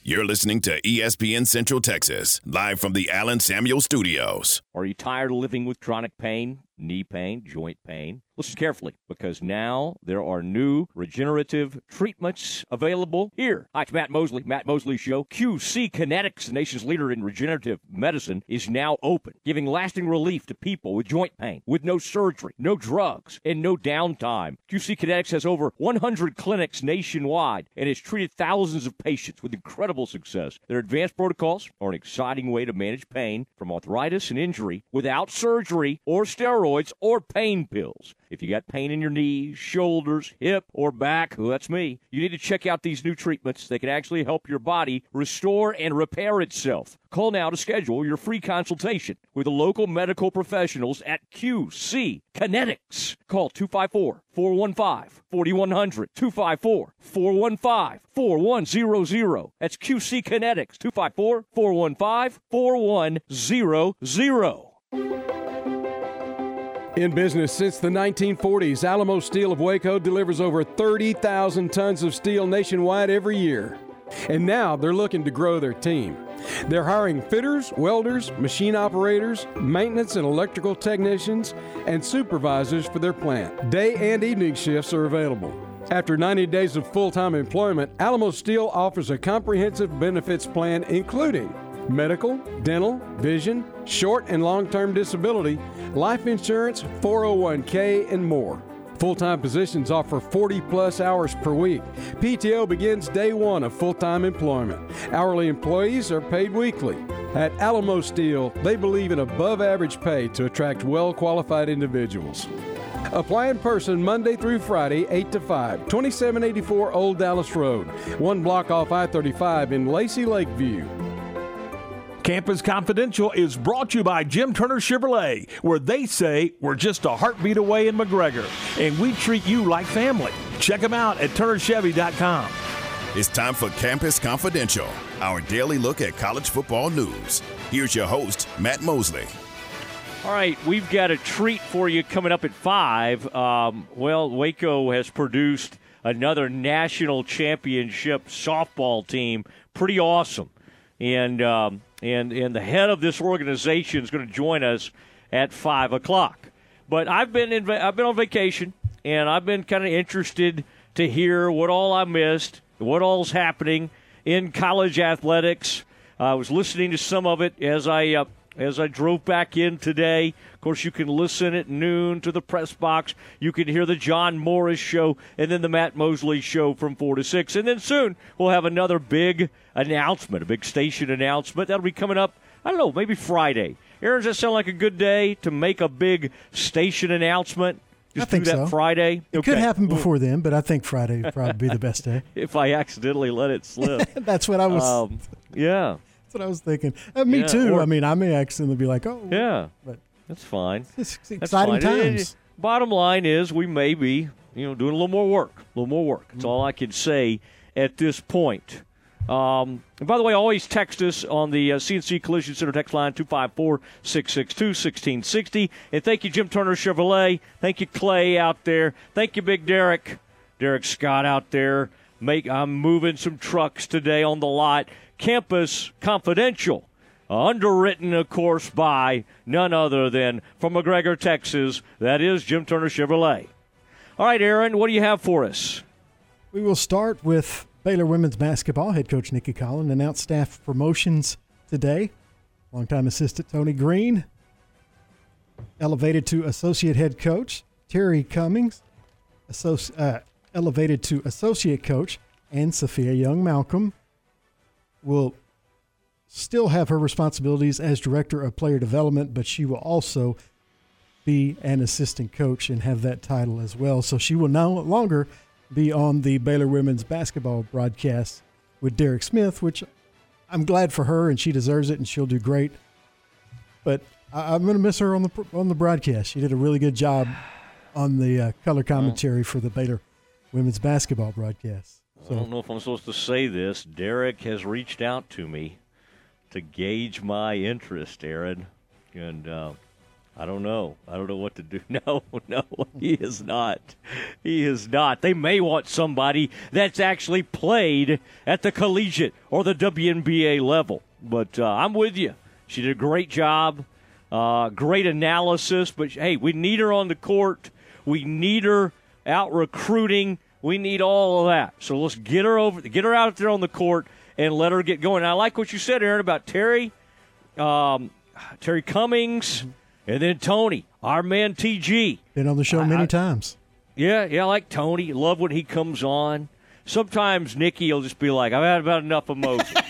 You're listening to ESPN Central Texas, live from the Allen Samuel Studios. Are you tired of living with chronic pain, knee pain, joint pain? Listen carefully because now there are new regenerative treatments available here. Hi, it's Matt Mosley, Matt Mosley Show. QC Kinetix, the nation's leader in regenerative medicine, is now open, giving lasting relief to people with joint pain with no surgery, no drugs, and no downtime. QC Kinetix has over 100 clinics nationwide and has treated thousands of patients with incredible success. Their advanced protocols are an exciting way to manage pain from arthritis and injury without surgery or steroids or pain pills. If you got pain in your knees, shoulders, hip, or back, well, that's me, you need to check out these new treatments. They can actually help your body restore and repair itself. Call now to schedule your free consultation with the local medical professionals at QC Kinetix. Call 254 415 4100 254 415 4100. That's QC Kinetix 254 415 4100. In business since the 1940s, Alamo Steel of Waco delivers over 30,000 tons of steel nationwide every year. And now they're looking to grow their team. They're hiring fitters, welders, machine operators, maintenance and electrical technicians, and supervisors for their plant. Day and evening shifts are available. After 90 days of full time employment, Alamo Steel offers a comprehensive benefits plan including medical, dental, vision, short and long term disability, life insurance, 401k, and more. Full time positions offer 40 plus hours per week. PTO begins day one of full time employment. Hourly employees are paid weekly. At Alamo Steel, they believe in above average pay to attract well qualified individuals. Apply in person Monday through Friday, 8 to 5, 2784 Old Dallas Road, one block off I 35 in Lacey Lakeview. Campus Confidential is brought to you by Jim Turner Chevrolet, where they say we're just a heartbeat away in McGregor, and we treat you like family. Check them out at turnerchevy.com. It's time for Campus Confidential, our daily look at college football news. Here's your host, Matt Mosley. All right, we've got a treat for you coming up at 5. Um, well, Waco has produced another national championship softball team. Pretty awesome. And, um, and, and the head of this organization is going to join us at 5 o'clock. But I've been, in, I've been on vacation, and I've been kind of interested to hear what all I missed, what all's happening in college athletics. I was listening to some of it as I uh, as I drove back in today. Of course, you can listen at noon to the press box. You can hear the John Morris show and then the Matt Mosley show from 4 to 6. And then soon we'll have another big announcement, a big station announcement. That'll be coming up, I don't know, maybe Friday. Aaron, does that sound like a good day to make a big station announcement? Just I think so. Friday. It could happen before then, but I think Friday would probably be the best day. if I accidentally let it slip. That's what I was. Um, yeah. That's what I was thinking. Uh, me Yeah, too. or- I mean, I may accidentally be like, oh, Yeah, but that's fine. It's That's exciting fine. Times. it- bottom line is, we may be, you know, doing a little more work, a little more work. That's all I can say at this point. Um, and by the way, always text us on the uh, CNC Collision Center text line 254 662 1660. And thank you, Jim Turner Chevrolet. Thank you, Clay out there. Thank you, Big Derek. Derek Scott out there. Make I'm moving some trucks today on the lot. Campus Confidential. Underwritten, of course, by none other than from McGregor, Texas. That is Jim Turner Chevrolet. All right, Aaron, what do you have for us? We will start with Baylor women's basketball head coach Nicki Collen announced staff promotions today. Longtime assistant Tony Greene elevated to associate head coach. Terry Cummings uh, elevated to associate coach, and Sophia Young Malcolm will still have her responsibilities as director of player development, but she will also be an assistant coach and have that title as well. So she will no longer be on the Baylor women's basketball broadcast with Derek Smith, which I'm glad for her and she deserves it and she'll do great. But I, I'm going to miss her on the on the broadcast. She did a really good job on the uh, color commentary for the Baylor women's basketball broadcast. So. I don't know if I'm supposed to say this. Derek has reached out to me to gauge my interest, Aaron, and uh, I don't know. I don't know what to do. No, no, he is not. He is not. They may want somebody that's actually played at the collegiate or the WNBA level. But uh, I'm with you. She did a great job, uh, great analysis. But hey, we need her on the court. We need her out recruiting. We need all of that. So let's get her over, get her out there on the court, and let her get going. And I like what you said, Aaron, about Terry, um, Terry Cummings, and then Tony, our man TG. Been on the show many times. Yeah, yeah, I like Tony. Love when he comes on. Sometimes Nicki will just be like, "I've had about enough of Mosley."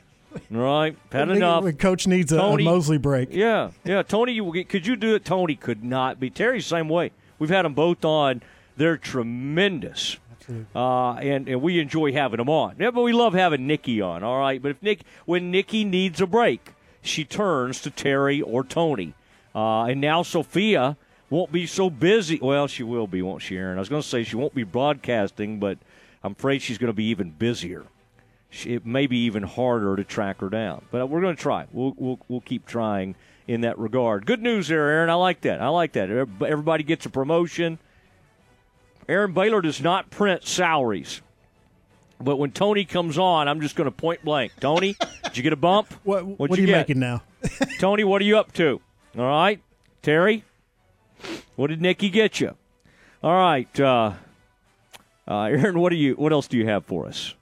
right? had When- enough. when Coach needs a, a Mosley break. Yeah, yeah. Tony, you, could you do it? Tony could not be. Terry's the same way. We've had them both on. They're tremendous. Uh, and, and we enjoy having them on. Yeah, but we love having Nicki on, all right? But if Nick, when Nicki needs a break, she turns to Terry or Tony. Uh, and now Sophia won't be so busy. Well, she will be, won't she, Aaron? I was going to say she won't be broadcasting, but I'm afraid she's going to be even busier. She, it may be even harder to track her down. But we're going to try. We'll, we'll, we'll keep trying in that regard. Good news there, Aaron. I like that. I like that. Everybody gets a promotion. Aaron Baylor does not print salaries. But when Tony comes on, I'm just going to point blank. Tony, did you get a bump? What, What'd are you get? making now? Tony, what are you up to? All right. Terry, what did Nicki get you? All right. Uh, uh, Aaron, what do you? What else do you have for us?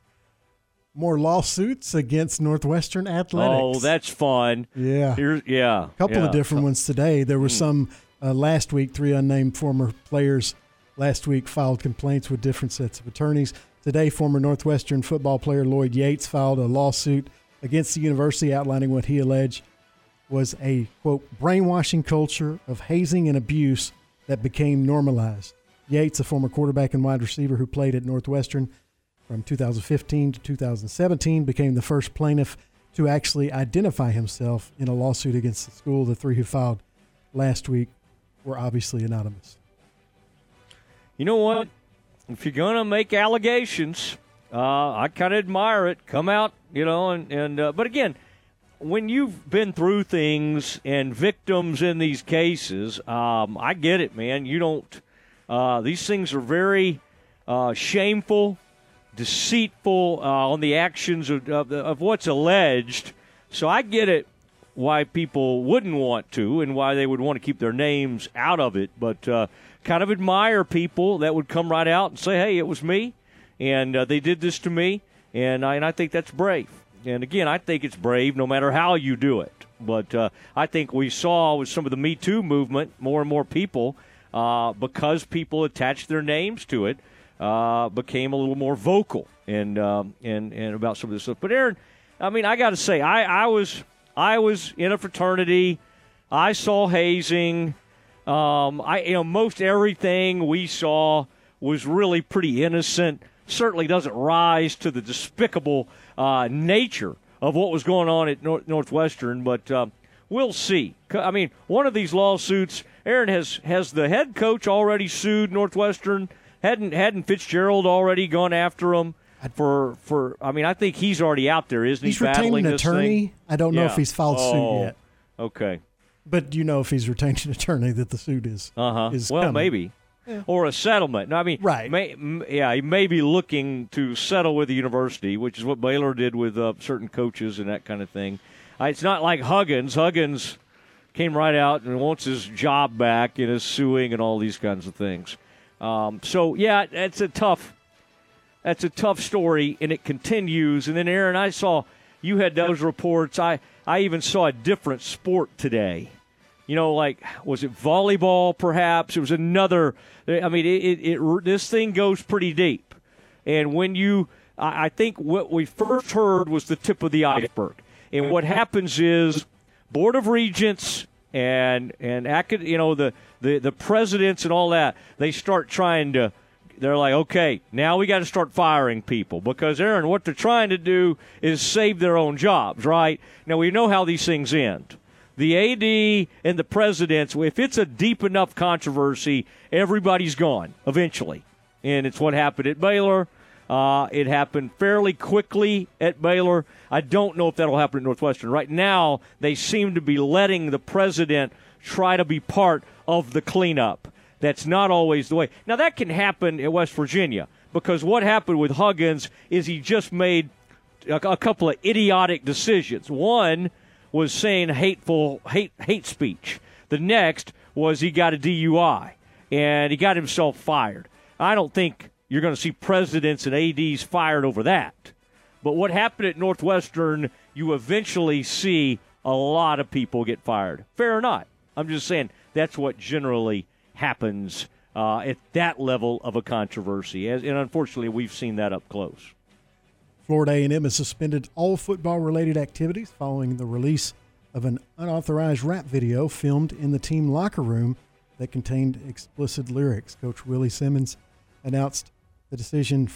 More lawsuits against Northwestern Athletics. Oh, that's fun. Yeah. Here's, yeah. A couple yeah. of different ones today. There were Hmm. some uh, last week. Three unnamed former players last week filed complaints with different sets of attorneys. Today, former Northwestern football player Lloyd Yates filed a lawsuit against the university outlining what he alleged was a quote brainwashing culture of hazing and abuse that became normalized. Yates, a former quarterback and wide receiver who played at Northwestern from 2015 to 2017, became the first plaintiff to actually identify himself in a lawsuit against the school. The three who filed last week were obviously anonymous. You know what? If you're going to make allegations, uh, I kind of admire it. Come out, you know, and, and uh, but again, when you've been through things and victims in these cases, um, I get it, man. You don't. Uh, these things are very uh, shameful, deceitful uh, on the actions of, of, of what's alleged. So I get it why people wouldn't want to and why they would want to keep their names out of it. But uh, kind of admire people that would come right out and say, "Hey, it was me, and uh, they did this to me," and I, and I think that's brave. And again, I think it's brave no matter how you do it. But uh, I think we saw with some of the Me Too movement, more and more people, uh, because people attached their names to it, uh, became a little more vocal and um, and and about some of this stuff. But Aaron, I mean, I got to say, I, I was I was in a fraternity. I saw hazing. Um, I you know most everything we saw was really pretty innocent. Certainly doesn't rise to the despicable uh, nature of what was going on at North- Northwestern, but um, we'll see. I mean, one of these lawsuits, Aaron has has the head coach already sued Northwestern. Hadn't hadn't Fitzgerald already gone after him? For for, I mean, I think he's already out there, isn't He's he? retained battling an attorney. thing? I don't know Yeah. if he's filed suit Oh, yet. Okay. But you know if he's retained an attorney that the suit is Uh huh. is Well, coming. maybe. Or a settlement. No, I mean, right? May, m- yeah, he may be looking to settle with the university, which is what Baylor did with uh, certain coaches and that kind of thing. Uh, it's not like Huggins. Huggins came right out and wants his job back and is suing and all these kinds of things. Um, so yeah, it's a tough. That's a tough story, and it continues. And then, Aaron, I saw you had those reports. I I even saw a different sport today. You know, like was it volleyball? Perhaps it was another. I mean, it, it, it this thing goes pretty deep, and when you, I, I think what we first heard was the tip of the iceberg. And what happens is, board of regents and and you know the, the the presidents and all that they start trying to they're like, okay, now we got to start firing people because Aaron, what they're trying to do is save their own jobs, right? Now we know how these things end. The AD and the presidents, if it's a deep enough controversy, everybody's gone eventually, and it's what happened at Baylor. Uh, it happened fairly quickly at Baylor. I don't know if that'll happen at Northwestern. Right now, they seem to be letting the president try to be part of the cleanup. That's not always the way. Now, that can happen at West Virginia because what happened with Huggins is he just made a, a couple of idiotic decisions. One was saying hateful hate hate speech. The next was he got a DUI and he got himself fired. I don't think you're going to see presidents and ads fired over that. But what happened at Northwestern, you eventually see a lot of people get fired. Fair or not? I'm just saying that's what generally happens uh, at that level of a controversy. As, and unfortunately, we've seen that up close. Florida A&M has suspended all football-related activities following the release of an unauthorized rap video filmed in the team locker room that contained explicit lyrics. Coach Willie Simmons announced the decision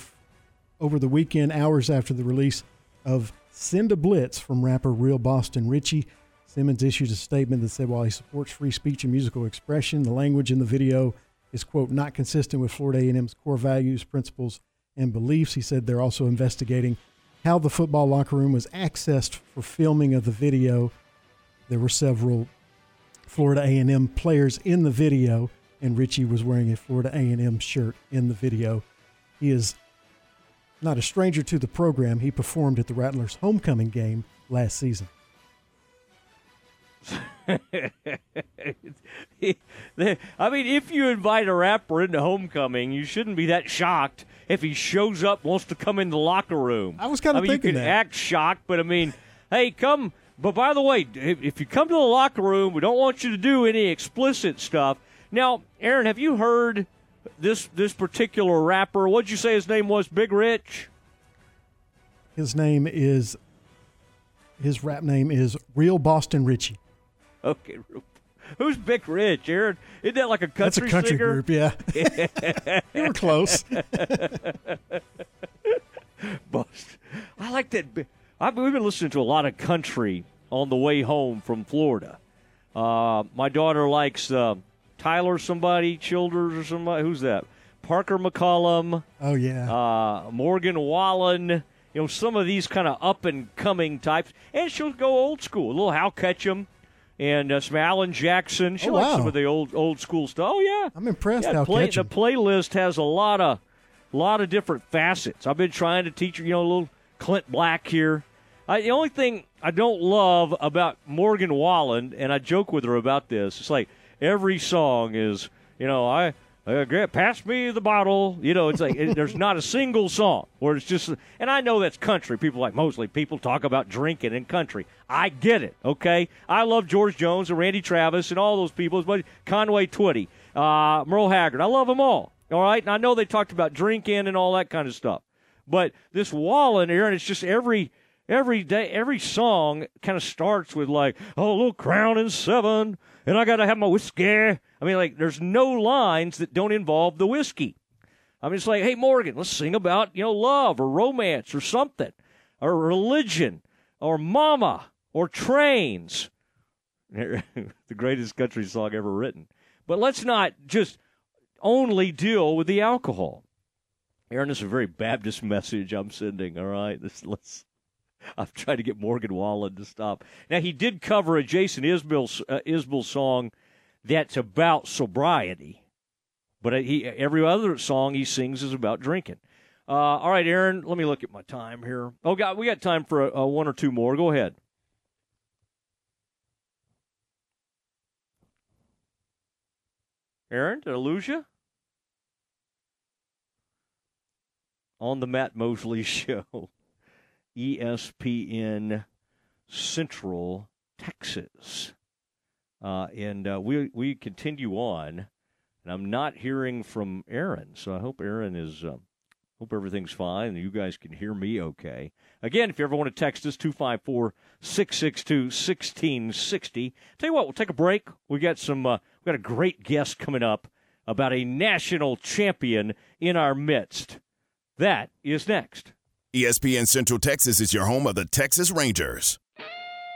over the weekend, hours after the release of "Send a Blitz" from rapper Real Boston Richey. Simmons issued a statement that said while he supports free speech and musical expression, the language in the video is quote not consistent with Florida A&M's core values, principles, and beliefs. He said they're also investigating how the football locker room was accessed for filming of the video. There were several Florida A&M players in the video, and Richey was wearing a Florida A&M shirt in the video. He is not a stranger to the program. He performed at the Rattlers' homecoming game last season. I mean, if you invite a rapper into homecoming, you shouldn't be that shocked if he shows up wants to come in the locker room. I was kinda I mean, thinking you can that. act shocked, but I mean, hey, come. But by the way, if, if you come to the locker room, we don't want you to do any explicit stuff. Now, Aaron, have you heard this this particular rapper? What'd you say his name was? Big Rich. His name is his rap name is Real Boston Richey. Okay. Who's Big Rich, Aaron? Isn't that like a country That's a country singer? group, yeah. You were close. Bust. I like that. bi- I, we've been listening to a lot of country on the way home from Florida. Uh, my daughter likes uh, Tyler somebody, Childers or somebody. Who's that? Parker McCollum. Oh yeah. Uh, Morgan Wallen. You you know, some of these kind of up and coming types, and she'll go old school, a little Hal Ketchum and uh, some Alan Jackson. She Oh, likes wow. some of the old old school stuff. Oh yeah, I'm impressed. yeah, play, the playlist has a lot of lot of different facets. I've been trying to teach her, you know, a little Clint Black here. I, the only thing I don't love about Morgan Wallen, and I joke with her about this, it's like every song is, you know, I. Uh, pass me the bottle. You know, it's like it, there's not a single song where it's just. And I know that's country. People like Mosley. People talk about drinking in country. I get it. Okay, I love George Jones and Randy Travis and all those people. But Conway Twitty, uh, Merle Haggard. I love them all. All right, and I know they talked about drinking and all that kind of stuff. But this wall in here, and it's just every every day, every song kind of starts with like, oh, a little crown and seven, and I got to have my whiskey. I mean, like, there's no lines that don't involve the whiskey. I mean, it's like, hey, Morgan, let's sing about, you know, love or romance or something, or religion, or mama, or trains. the greatest country song ever written. But let's not just only deal with the alcohol. Aaron, this is a very Baptist message I'm sending, all right? This, let's. I'm trying to get Morgan Wallen to stop. Now he did cover a Jason Isbell uh, Isbell song that's about sobriety, but he every other song he sings is about drinking. Uh, all right, Aaron, let me look at my time here. Oh, God, we got time for a, a one or two more. Go ahead. Aaron, did I lose you? On the Matt Mosley Show. ESPN Central Texas. Uh, and uh, we we continue on, and I'm not hearing from Aaron, so I hope Aaron is uh, hope everything's fine and you guys can hear me okay. Again, if you ever want to text us 254-662-1660. Tell you what, we'll take a break. We got some uh, we got a great guest coming up about a national champion in our midst. That is next. ESPN Central Texas is your home of the Texas Rangers.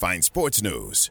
Find sports news,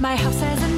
My house has a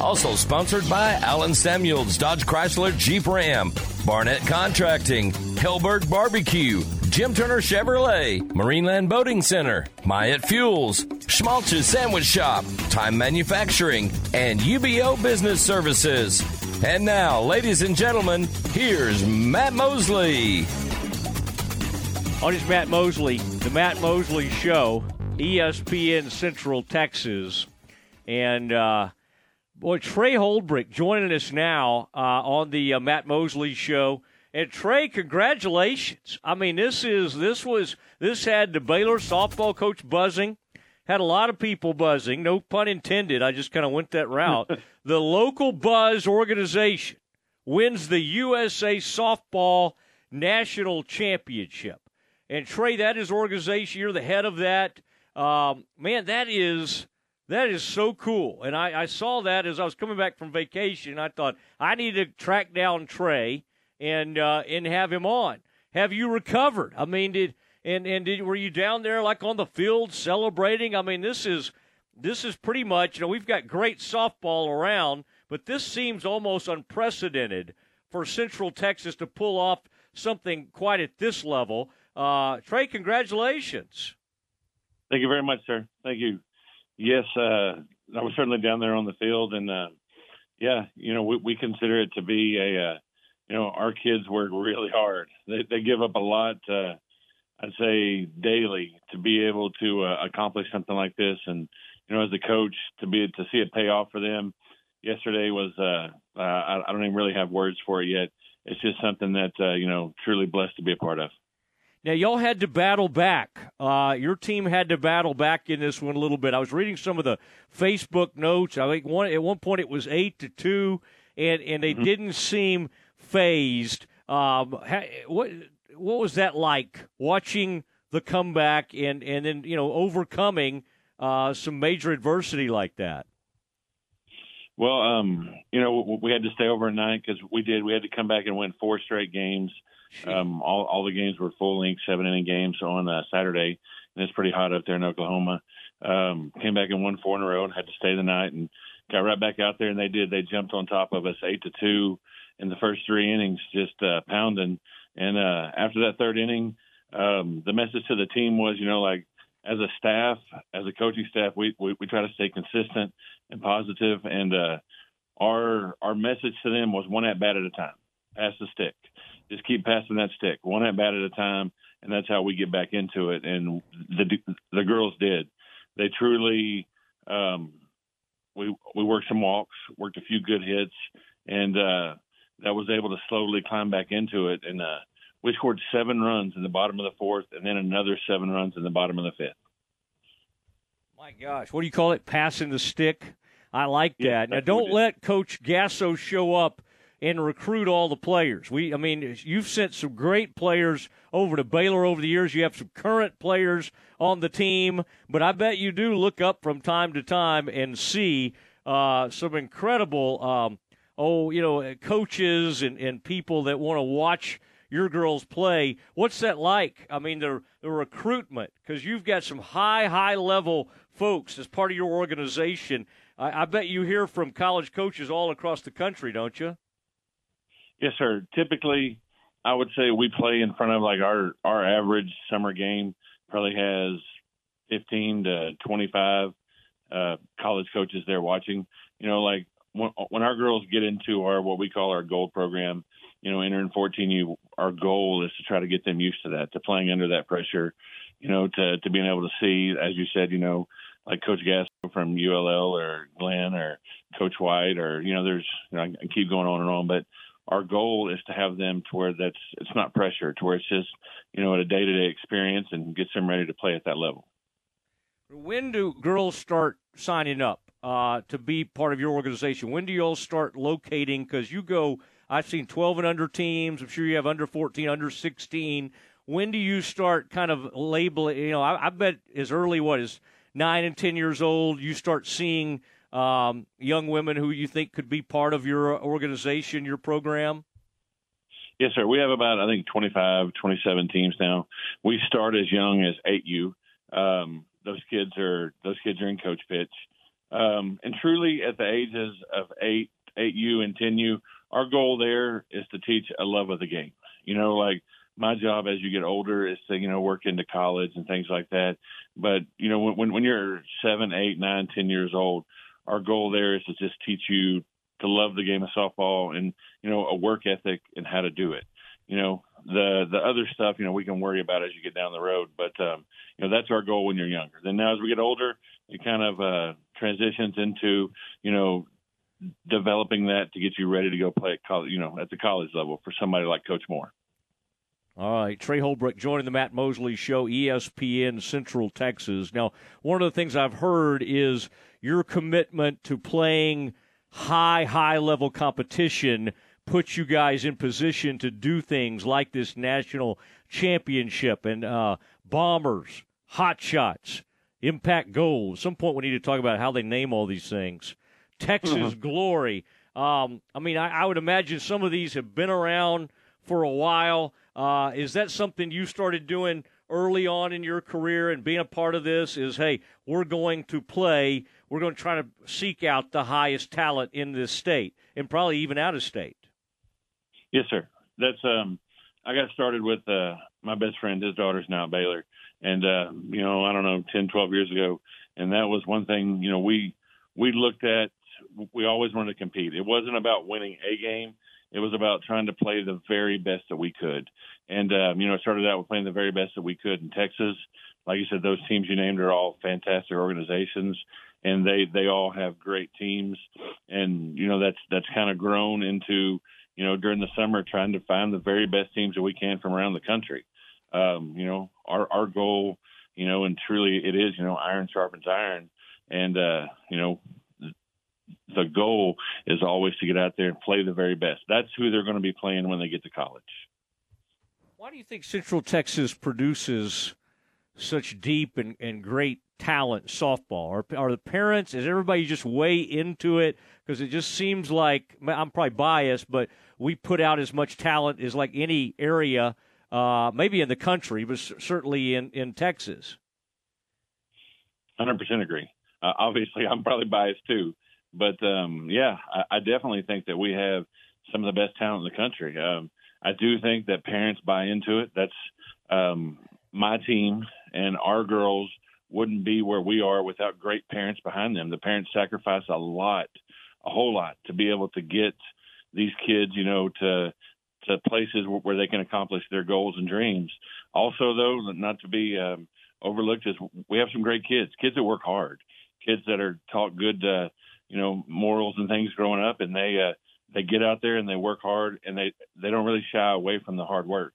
Also sponsored by Allen Samuels Dodge Chrysler Jeep Ram, Barnett Contracting, Helberg Barbecue, Jim Turner Chevrolet, Marineland Boating Center, Myatt Fuels, Schmaltz's Sandwich Shop, Time Manufacturing, and UBO Business Services. And now, ladies and gentlemen, here's Matt Mosley. On his Matt Mosley, the Matt Mosley Show, ESPN Central Texas, and uh, boy Trey Holbrook joining us now uh, on the uh, Matt Mosley Show. And Trey, congratulations! I mean, this is this was this had the Baylor softball coach buzzing, had a lot of people buzzing. No pun intended. I just kind of went that route. the local Buzz organization wins the USA softball national championship. And Trey, that is organization. You're the head of that. Um, man, that is that is so cool. And I, I saw that as I was coming back from vacation. I thought I need to track down Trey and uh, and have him on. Have you recovered? I mean, did and and did were you down there like on the field celebrating? I mean, this is this is pretty much you know we've got great softball around, but this seems almost unprecedented for Central Texas to pull off something quite at this level. Uh, Trey, congratulations. Thank you very much, sir. Thank you. Yes, uh, I was certainly down there on the field, and uh, yeah, you know, we, we consider it to be a, uh, you know, our kids work really hard. They, they give up a lot, uh, I'd say, daily to be able to uh, accomplish something like this, and you know, as a coach, to be to see it pay off for them. Yesterday was, uh, uh, I, I don't even really have words for it yet. It's just something that uh, you know, truly blessed to be a part of. Now, y'all had to battle back. Uh, your team had to battle back in this one a little bit. I was reading some of the Facebook notes. I think one at one point it was eight to two, and and they mm-hmm. didn't seem phased. Um, what what was that like watching the comeback and and then you know overcoming uh, some major adversity like that? Well, um, you know, we had to stay overnight because we did. We had to come back and win four straight games. Um, all, all the games were full length, seven inning games on uh, Saturday, and it's pretty hot up there in Oklahoma. Um, came back and won four in a row and had to stay the night and got right back out there, and they did. They jumped on top of us eight to two in the first three innings, just uh, pounding. And uh, after that third inning, um, the message to the team was, you know, like as a staff, as a coaching staff, we we, we try to stay consistent and positive. and uh, our our message to them was one at bat at a time, pass the stick just keep passing that stick one at bat at a time, and that's how we get back into it. And the the girls did. They truly. Um, we we worked some walks, worked a few good hits, and uh, that was able to slowly climb back into it. And uh, we scored seven runs in the bottom of the fourth, and then another seven runs in the bottom of the fifth. My gosh, what do you call it? Passing the stick. I like that. Yeah, now, don't let Coach Gasso show up and recruit all the players. We, I mean, you've sent some great players over to Baylor over the years. You have some current players on the team, but I bet you do look up from time to time and see uh, some incredible, um, oh, you know, coaches and, and people that want to watch your girls play. What's that like? I mean, the the recruitment because you've got some high high level folks as part of your organization. I, I bet you hear from college coaches all across the country, don't you? Yes, sir. Typically, I would say we play in front of like our our average summer game probably has 15 to 25 uh, college coaches there watching. You know, like when, when our girls get into our what we call our gold program, you know, entering 14U, our goal is to try to get them used to that, to playing under that pressure, you know, to to being able to see, as you said, you know, like Coach Gas from ULL or Glenn or Coach White or you know, there's you know, I keep going on and on, but our goal is to have them to where that's it's not pressure, to where it's just you know a day to day experience and gets them ready to play at that level. When do girls start signing up uh, to be part of your organization? When do you all start locating? Because you go, I've seen 12 and under teams. I'm sure you have under 14, under 16. When do you start kind of labeling? You know, I, I bet as early what is nine and 10 years old, you start seeing um, young women who you think could be part of your organization, your program? Yes, sir. We have about, I think, 25, 27 teams now. We start as young as 8U. Um, those kids are those kids are in coach pitch. Um, and truly, at the ages of 8, 8U, and 10U, our goal there is to teach a love of the game. You know, like my job as you get older is to you know work into college and things like that. But you know when when you're seven, eight, nine, ten years old, our goal there is to just teach you to love the game of softball and you know a work ethic and how to do it. You know the the other stuff you know we can worry about as you get down the road, but um, you know that's our goal when you're younger. Then now as we get older, it kind of uh, transitions into you know developing that to get you ready to go play at college, you know, at the college level for somebody like Coach Moore. All right, Trey Holbrook joining the Matt Mosley Show, ESPN Central Texas. Now, one of the things I've heard is your commitment to playing high, high level competition puts you guys in position to do things like this national championship and uh, bombers, hot shots, impact goals. At some point, we need to talk about how they name all these things. Texas mm-hmm. glory. Um, I mean, I, I, would imagine some of these have been around for a while. Uh, is that something you started doing early on in your career and being a part of this? Is hey, we're going to play we're going to try to seek out the highest talent in this state and probably even out of state. Yes, sir. That's um. I got started with uh, my best friend. His daughter's now at Baylor, and uh, you know, I don't know, 10, 12 years ago, and that was one thing. You know, we we looked at. We always wanted to compete. It wasn't about winning a game. It was about trying to play the very best that we could. And um, you know, it started out with playing the very best that we could in Texas. Like you said, those teams you named are all fantastic organizations and they they all have great teams and you know that's that's kind of grown into you know during the summer trying to find the very best teams that we can from around the country um you know our our goal you know and truly it is you know iron sharpens iron and uh you know the goal is always to get out there and play the very best that's who they're going to be playing when they get to college why do you think central texas produces such deep and, and great talent softball? Are, are the parents, is everybody just way into it? Because it just seems like, I'm probably biased, but we put out as much talent as like any area, uh, maybe in the country, but certainly in, in Texas. 100% agree. Uh, obviously, I'm probably biased too. But um, yeah, I, I, definitely think that we have some of the best talent in the country. Um, I do think that parents buy into it. That's um, my team and our girls wouldn't be where we are without great parents behind them. The parents sacrifice a lot, a whole lot, to be able to get these kids, you know, to to places where they can accomplish their goals and dreams. Also, though, not to be um, overlooked, is we have some great kids, kids that work hard, kids that are taught good, uh, you know, morals and things growing up, and they uh, they get out there and they work hard, and they they don't really shy away from the hard work.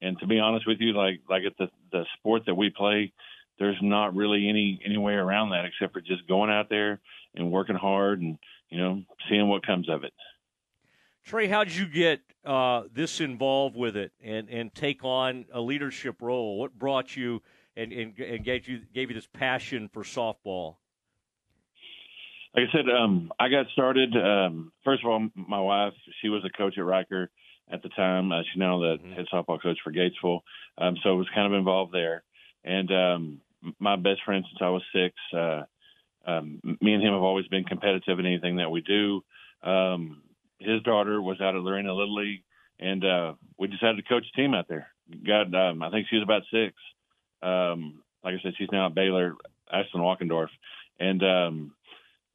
And to be honest with you, like like at the the sport that we play, there's not really any any way around that except for just going out there and working hard and you know seeing what comes of it. Trey, how did you get uh, this involved with it and, and take on a leadership role? What brought you and, and, and gave you gave you this passion for softball? Like I said, um, I got started. Um, first of all, my wife, she was a coach at Riker at the time. Uh, she's now the mm-hmm. head softball coach for Gatesville, um, so I was kind of involved there. And um, my best friend since I was six. Uh, um, me and him have always been competitive in anything that we do. Um, his daughter was out at Lorena Little League, and uh, we decided to coach a team out there. Got, um, I think she was about six. Um, like I said, she's now at Baylor, Ashlyn Walkendorf, and um,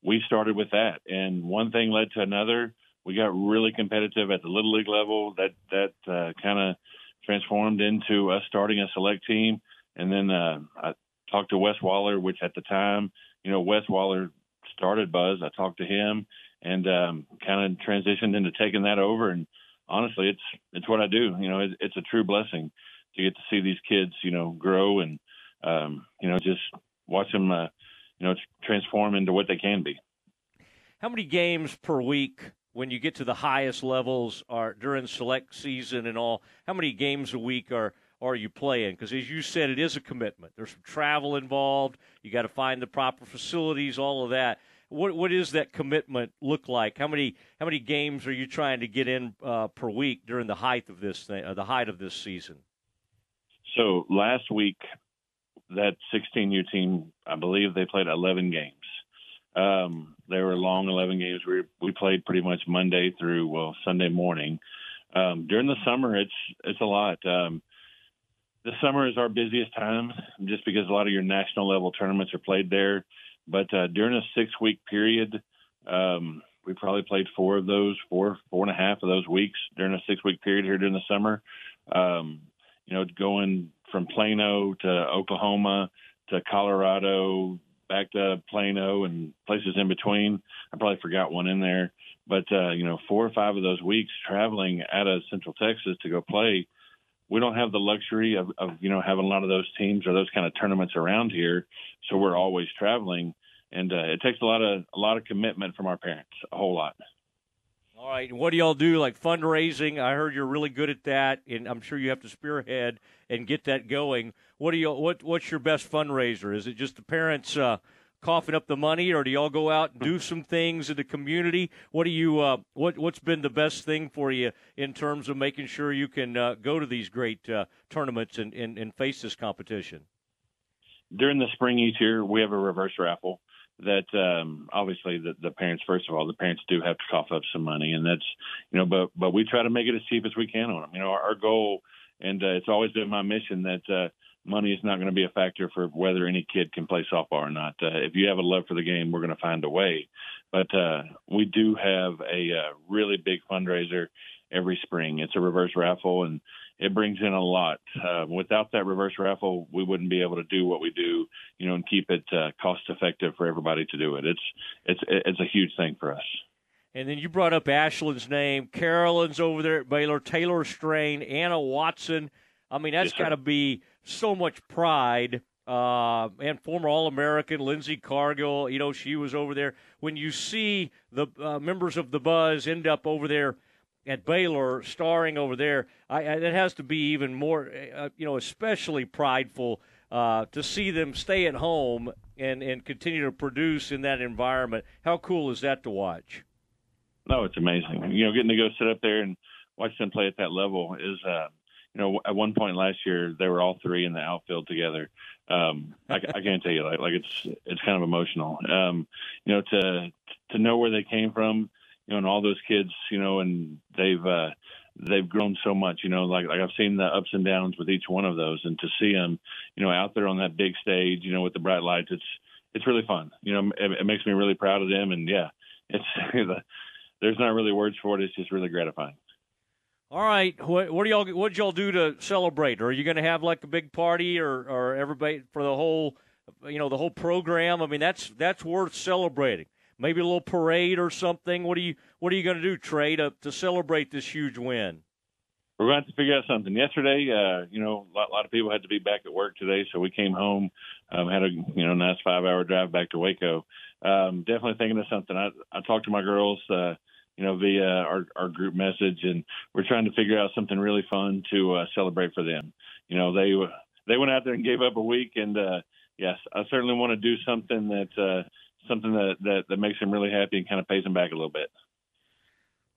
we started with that. And one thing led to another. We got really competitive at the little league level. That that uh, kind of transformed into us starting a select team. And then uh, I talked to Wes Waller, which at the time, you know, Wes Waller started Buzz. I talked to him and um, kind of transitioned into taking that over. And honestly, it's it's what I do. You know, it, it's a true blessing to get to see these kids, you know, grow and um, you know just watch them, uh, you know, transform into what they can be. How many games per week when you get to the highest levels are during select season and all? How many games a week are are you playing? Because as you said, it is a commitment. There's some travel involved. You got to find the proper facilities, all of that. What what is that commitment look like? How many how many games are you trying to get in uh, per week during the height of this thing, uh, the height of this season? So last week, that 16U team, I believe they played 11 games. Um, they were long 11 games. We we played pretty much Monday through well Sunday morning. Um, during the summer, it's it's a lot. Um, the summer is our busiest time, just because a lot of your national level tournaments are played there. But uh, during a six week period, um, we probably played four of those, four four and a half of those weeks during a six week period here during the summer. Um, you know, going from Plano to Oklahoma to Colorado, back to Plano and places in between. I probably forgot one in there, but uh, you know, four or five of those weeks traveling out of Central Texas to go play. We don't have the luxury of, of you know having a lot of those teams or those kind of tournaments around here, so we're always traveling, and uh, it takes a lot of a lot of commitment from our parents, a whole lot. All right. What do y'all do? Like fundraising? I heard you're really good at that, and I'm sure you have to spearhead and get that going. What do you? What What's your best fundraiser? Is it just the parents uh, coughing up the money, or do y'all go out and do some things in the community? What do you? Uh, what What's been the best thing for you in terms of making sure you can uh, go to these great uh, tournaments and, and, and face this competition? During the spring each year, we have a reverse raffle that um, obviously the, the parents first of all the parents do have to cough up some money. And that's you know but but we try to make it as cheap as we can on them you know our, our goal and uh, it's always been my mission that uh, money is not going to be a factor for whether any kid can play softball or not. Uh, if you have a love for the game we're going to find a way. But uh, we do have a uh, really big fundraiser every spring. It's a reverse raffle and it brings in a lot. Uh, without that reverse raffle, we wouldn't be able to do what we do, you know, and keep it uh, cost effective for everybody to do it. It's it's it's a huge thing for us. And then you brought up Ashlyn's name. Carolyn's over there at Baylor. Taylor Strain, Anna Watson. I mean, that's yes, got to be so much pride. Uh, and former All American Lindsey Cargill, you know, she was over there. When you see the uh, members of the Buzz end up over there at Baylor, starring over there, I, I, it has to be even more, uh, you know, especially prideful uh, to see them stay at home and, and continue to produce in that environment. How cool is that to watch? No, it's amazing. You know, getting to go sit up there and watch them play at that level is, uh, you know, at one point last year they were all three in the outfield together. Um, I, I can't tell you, like, like it's it's kind of emotional. Um, you know, to to know where they came from you know, and all those kids, you know, and they've uh, they've grown so much. You know, like like I've seen the ups and downs with each one of those, and to see them, you know, out there on that big stage, you know, with the bright lights, it's it's really fun. You know, it, it makes me really proud of them, and yeah, it's there's not really words for it. It's just really gratifying. All right, what, what do y'all what y'all do to celebrate? Are you going to have like a big party, or or everybody for the whole, you know, the whole program? I mean, that's that's worth celebrating maybe a little parade or something. What are you What are you going to do, Trey, to to celebrate this huge win? We're going to have to figure out something. Yesterday, uh, you know, a lot, lot, of people had to be back at work today, so we came home, um, had a you know nice five hour drive back to Waco. Um, definitely thinking of something. I I talked to my girls. Uh, you know, via our, our group message, and we're trying to figure out something really fun to uh, celebrate for them. You know, they they went out there and gave up a week, and uh, yes, I certainly want to do something that uh, something that, that, that makes him really happy and kind of pays him back a little bit.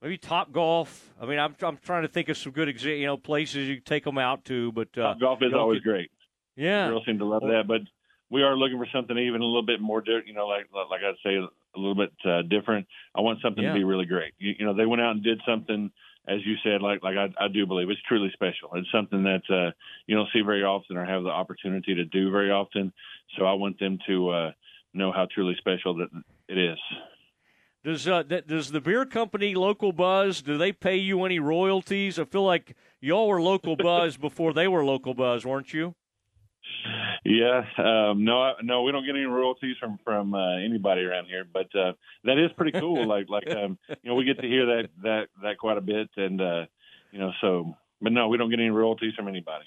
Maybe Top Golf. I mean, I'm I'm trying to think of some good exa- you know places you take them out to, but uh, Top Golf is always great. Yeah, girls seem to love that. But we are looking for something even a little bit more, di- you know, like like I'd say a little bit uh, different. I want something Yeah. to be really great. You, you know, they went out and did something, as you said, like like I, I do believe it's truly special. It's something that uh, you don't see very often or have the opportunity to do very often. So I want them to uh, know how truly special that it is. Does uh, that, does the beer company Local Buzz do they pay you any royalties? I feel like y'all were Local Buzz before they were Local Buzz, weren't you? Yeah, um, no, no, we don't get any royalties from from uh, anybody around here, but uh, that is pretty cool. like, like um, you know, we get to hear that that that quite a bit, and uh, you know, so, but no, we don't get any royalties from anybody.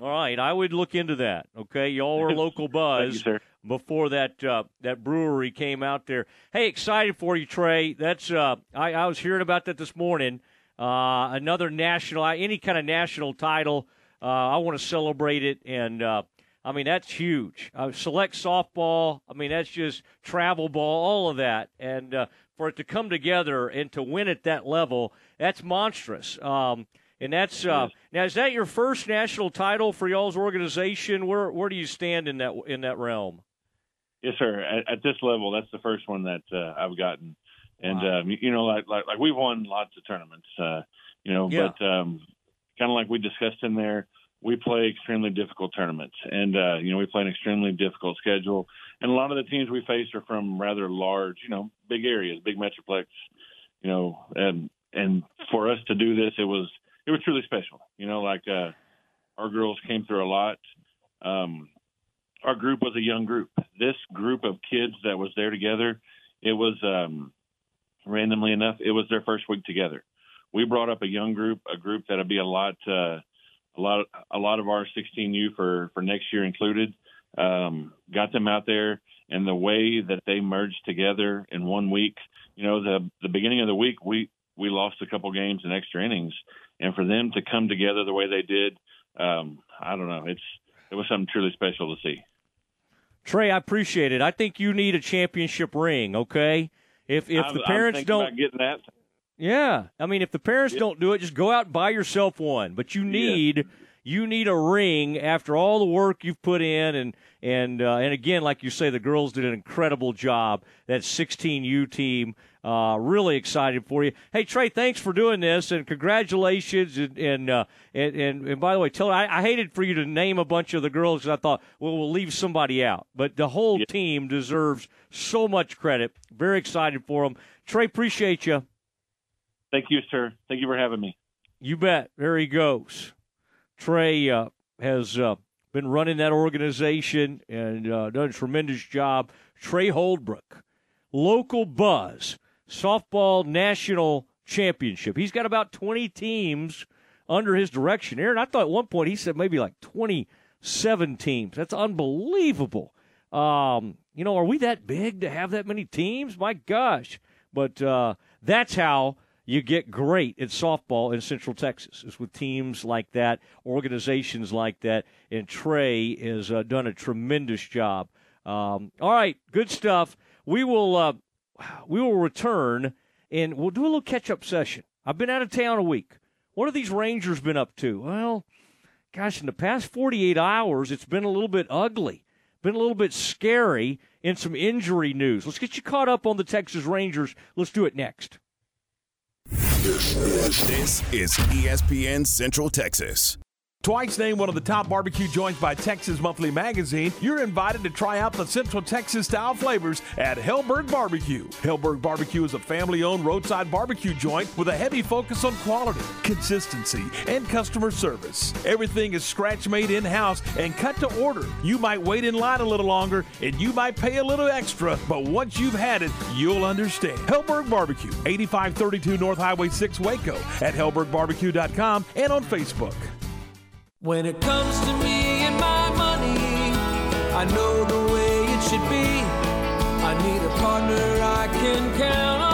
All right, I would look into that. Okay, y'all were Local Buzz sir. Before that uh, that brewery came out there. Hey, excited for you, Trey. That's uh, I, I was hearing about that this morning. Uh, another national, any kind of national title. Uh, I want to celebrate it, and uh, I mean that's huge. Uh, select softball. I mean that's just travel ball, all of that, and uh, for it to come together and to win at that level, that's monstrous. Um, and that's uh, now is that your first national title for y'all's organization? Where where do you stand in that in that realm? Yes, sir. At, at this level, that's the first one that uh, I've gotten, and um, you know, like, like like we've won lots of tournaments, uh, you know, Yeah. but um, kind of like we discussed in there, we play extremely difficult tournaments, and uh, you know, we play an extremely difficult schedule, and a lot of the teams we face are from rather large, you know, big areas, big metroplex, you know, and and for us to do this, it was it was truly special, you know, like uh, our girls came through a lot. Um, our group was a young group. This group of kids that was there together, it was um, randomly enough, it was their first week together. We brought up a young group, a group that'll be a lot, uh, a lot, a lot of our 16U for for next year included. Um, got them out there, and the way that they merged together in one week. You know, the the beginning of the week, we we lost a couple games in extra innings, and for them to come together the way they did, um, I don't know, it's it was something truly special to see. Trey, I appreciate it. I think you need a championship ring. Okay, if if I'm- the parents don't getting that. Yeah, I mean, if the parents don't do it, just go out and buy yourself one. But you need you need a ring after all the work you've put in, and and uh, and again, like you say, the girls did an incredible job. That 16U team, uh, really excited for you. Hey Trey, thanks for doing this, and congratulations. And and uh, and, and, and by the way, tell I, I hated for you to name a bunch of the girls because I thought, well, we'll leave somebody out. But the whole team deserves so much credit. Very excited for them. Trey, appreciate you. Thank you, sir. Thank you for having me. You bet. There he goes. Trey uh, has uh, been running that organization and uh, done a tremendous job. Trey Holbrook, local buzz, softball national championship. He's got about 20 teams under his direction. Aaron, I thought at one point he said maybe like 27 teams. That's unbelievable. Um, you know, are we that big to have that many teams? My gosh. But uh, that's how you get great at softball in Central Texas is with teams like that, organizations like that, and Trey has uh, done a tremendous job. Um, all right, good stuff. We will uh, we will return and we'll do a little catch up session. I've been out of town a week. What have these Rangers been up to? Well, gosh, in the past 48 hours, it's been a little bit ugly, been a little bit scary, and some injury news. Let's get you caught up on the Texas Rangers. Let's do it next. This is ESPN Central Texas. Twice named one of the top barbecue joints by Texas Monthly Magazine, you're invited to try out the Central Texas style flavors at Helberg Barbecue. Helberg Barbecue is a family owned roadside barbecue joint with a heavy focus on quality, consistency, and customer service. Everything is scratch made in house and cut to order. You might wait in line a little longer and you might pay a little extra, but once you've had it, you'll understand. Helberg Barbecue, 8532 North Highway 6 Waco, at helbergbarbecue.com and on Facebook. When it comes to me and my money, I know the way it should be. I need a partner I can count on.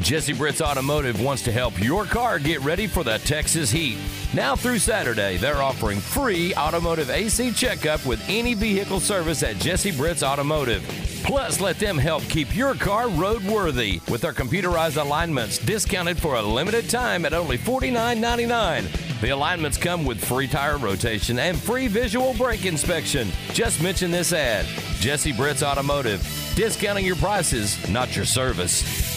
Jesse Britt's Automotive wants to help your car get ready for the Texas heat. Now through Saturday, they're offering free automotive AC checkup with any vehicle service at Jesse Britt's Automotive. Plus, let them help keep your car roadworthy with their computerized alignments discounted for a limited time at only $49.99. The alignments come with free tire rotation and free visual brake inspection. Just mention this ad Jesse Britt's Automotive. Discounting your prices, not your service.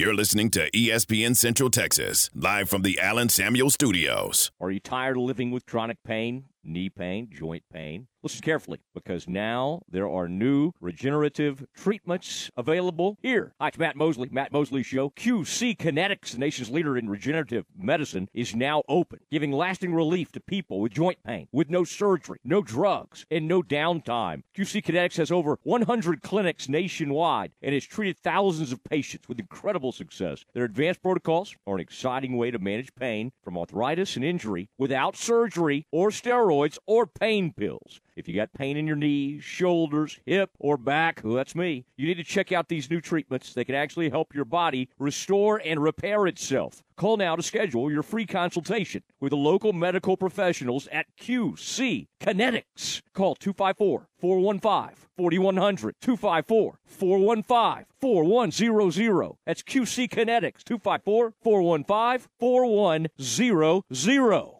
You're listening to ESPN Central Texas, live from the Allen Samuel Studios. Are you tired of living with chronic pain, knee pain, joint pain? Listen carefully because now there are new regenerative treatments available here. Hi, it's Matt Mosley, Matt Mosley Show. QC Kinetix, the nation's leader in regenerative medicine, is now open, giving lasting relief to people with joint pain with no surgery, no drugs, and no downtime. QC Kinetix has over 100 clinics nationwide and has treated thousands of patients with incredible success. Their advanced protocols are an exciting way to manage pain from arthritis and injury without surgery or steroids or pain pills. If you got pain in your knees, shoulders, hip, or back, well, that's me, you need to check out these new treatments. They can actually help your body restore and repair itself. Call now to schedule your free consultation with the local medical professionals at QC Kinetix. Call 254 415 4100 254 415 4100. That's QC Kinetix 254 415 4100.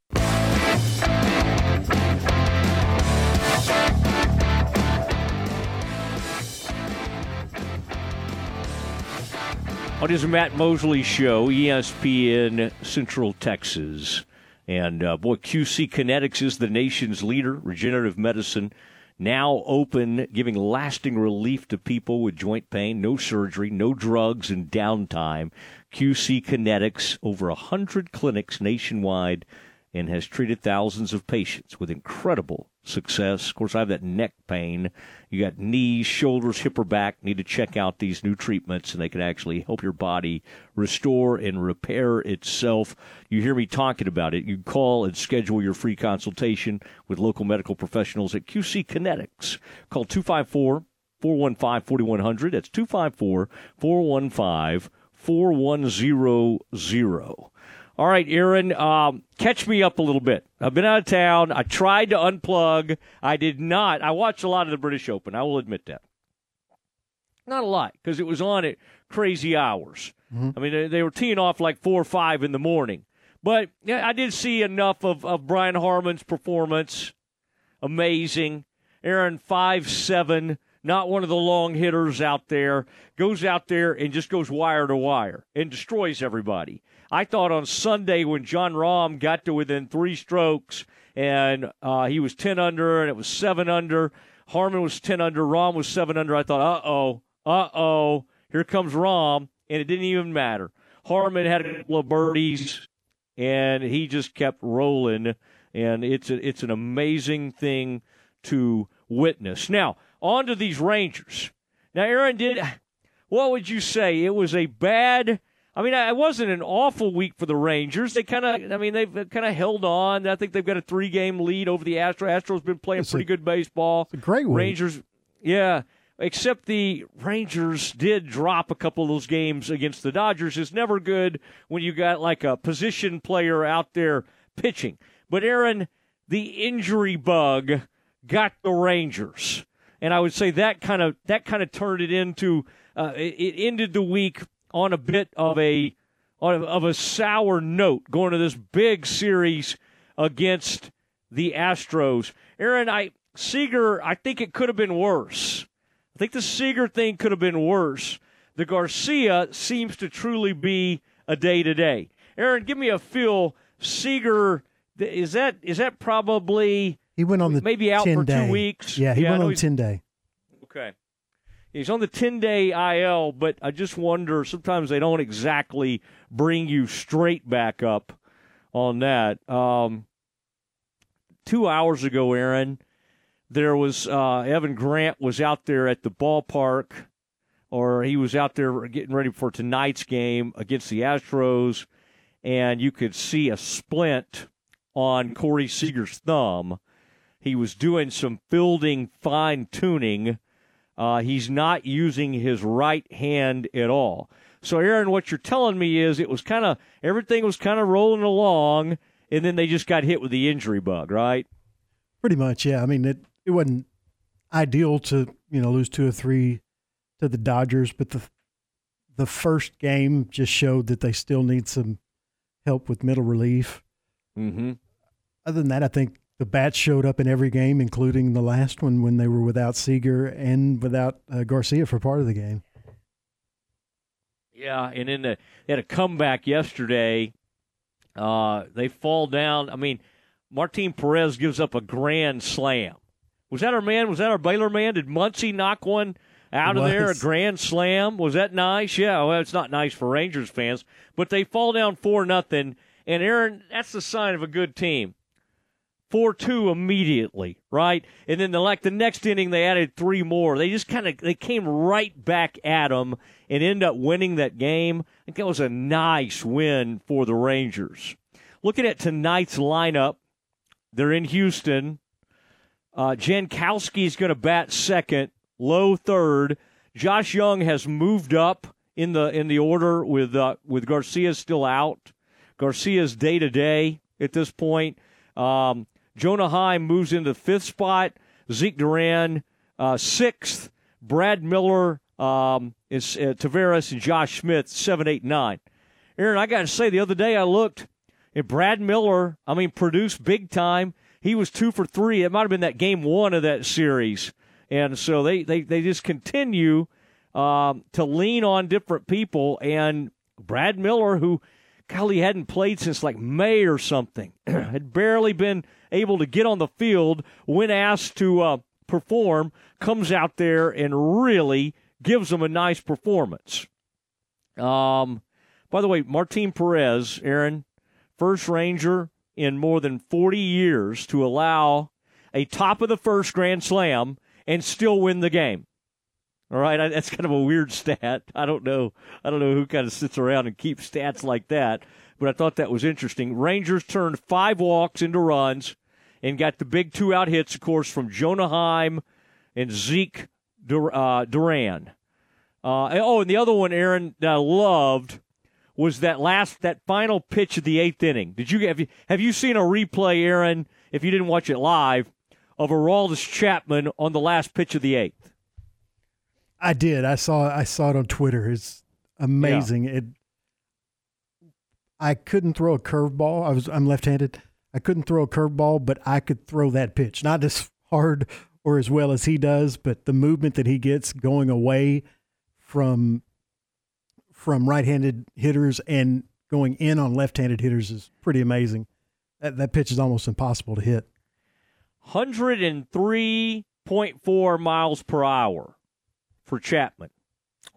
On his Matt Mosley show, ESPN Central Texas. And uh, boy, QC Kinetix is the nation's leader, regenerative medicine, now open, giving lasting relief to people with joint pain, no surgery, no drugs, and downtime. QC Kinetix, over 100 clinics nationwide, and has treated thousands of patients with incredible success. Of course, I have that neck pain. You got knees, shoulders, hip, or back. Need to check out these new treatments, and they can actually help your body restore and repair itself. You hear me talking about it. You call and schedule your free consultation with local medical professionals at QC Kinetix. Call 254 415 4100. That's 254 415 4100. All right, Aaron, um, catch me up a little bit. I've been out of town. I tried to unplug. I did not. I watched a lot of the British Open. I will admit that. Not a lot because it was on at crazy hours. I mean, they, they were teeing off like four or five in the morning. But yeah, I did see enough of, of Brian Harman's performance. Amazing. Aaron, five seven, not one of the long hitters out there, goes out there and just goes wire to wire and destroys everybody. I thought on Sunday when Jon Rahm got to within three strokes and uh, he was 10 under and it was 7 under, Harman was 10 under, Rahm was 7 under, I thought, uh oh, uh oh, here comes Rahm, and it didn't even matter. Harman had a couple of birdies and he just kept rolling, and it's a, it's an amazing thing to witness. Now, on to these Rangers. Now, Aaron, did what would you say? It was a bad. I mean, it wasn't an awful week for the Rangers. They kind of, I mean, they've kind of held on. I think they've got a three-game lead over the Astros. Astros been playing It's pretty a- good baseball. a great week. Rangers, yeah. Except the Rangers did drop a couple of those games against the Dodgers. It's never good when you got like a position player out there pitching. But Aaron, the injury bug got the Rangers, and I would say that kind of that kind of turned it into uh, it, it ended the week on a bit of a of a sour note going to this big series against the Astros. Aaron, I Seager, I think it could have been worse. I think the Seager thing could have been worse. The Garcia seems to truly be a day to day. Aaron, give me a feel. Seager, is that is that probably He went on the maybe out 10 for day. two weeks? Yeah, he I went on ten day. Okay. He's on the 10 day IL, but I just wonder sometimes they don't exactly bring you straight back up on that. Um, two hours ago, Aaron, there was uh, Evan Grant was out there at the ballpark, or he was out there getting ready for tonight's game against the Astros, and you could see a splint on Corey Seager's thumb. He was doing some fielding fine tuning. Uh, he's not using his right hand at all. So, Aaron, what you're telling me is it was kind of everything was kind of rolling along, and then they just got hit with the injury bug, right? Pretty much, yeah. I mean, it it wasn't ideal to you know lose two or three to the Dodgers, but the the first game just showed that they still need some help with middle relief. Mm-hmm. Other than that, I think the bats showed up in every game, including the last one when they were without Seager and without uh, Garcia for part of the game. Yeah, and then the, they had a comeback yesterday. Uh, they fall down. I mean, Martin Perez gives up a grand slam. Was that our man? Was that our Baylor man? Did Muncy knock one out of there? A grand slam? Was that nice? Yeah. Well, it's not nice for Rangers fans, but they fall down four nothing. And Aaron, that's the sign of a good team. Four two immediately, right? And then the like the next inning they added three more. They just kind of they came right back at them and end up winning that game. I think that was a nice win for the Rangers. Looking at tonight's lineup, they're in Houston. Uh, is going to bat second, Lowe third. Josh Jung has moved up in the in the order with uh, with Garcia still out. Garcia's day to day at this point. Um, Jonah Heim moves into fifth spot. Zeke Duran uh, sixth. Brad Miller um, is uh, Taveras and Josh Smith seven, eight, nine. Aaron, I got to say, the other day I looked and Brad Miller. I mean, produced big time. He was two for three. It might have been that game one of that series, and so they they they just continue um, to lean on different people. And Brad Miller, who golly hadn't played since like May or something, had barely been able to get on the field when asked to uh, perform, comes out there and really gives them a nice performance. Um, by the way, Martin Perez, Aaron, first Ranger in more than 40 years to allow a top of the first Grand Slam and still win the game. All right, I- that's kind of a weird stat. I don't know. I don't know who kind of sits around and keeps stats like that, but I thought that was interesting. Rangers turned five walks into runs and got the big two out hits, of course, from Jonah Heim and Zeke Dur- uh, Duran. Uh, oh, and the other one, Aaron, that I loved was that last that final pitch of the eighth inning. Did you have you have you seen a replay, Aaron? If you didn't watch it live, of Aroldis Chapman on the last pitch of the eighth. I did. I saw. I saw it on Twitter. It's amazing. It. I couldn't throw a curveball. I was. I'm left-handed. I couldn't throw a curveball, but I could throw that pitch. Not as hard or as well as he does, but the movement that he gets going away from from right-handed hitters and going in on left-handed hitters is pretty amazing. That that pitch is almost impossible to hit. 103.4 miles per hour for Chapman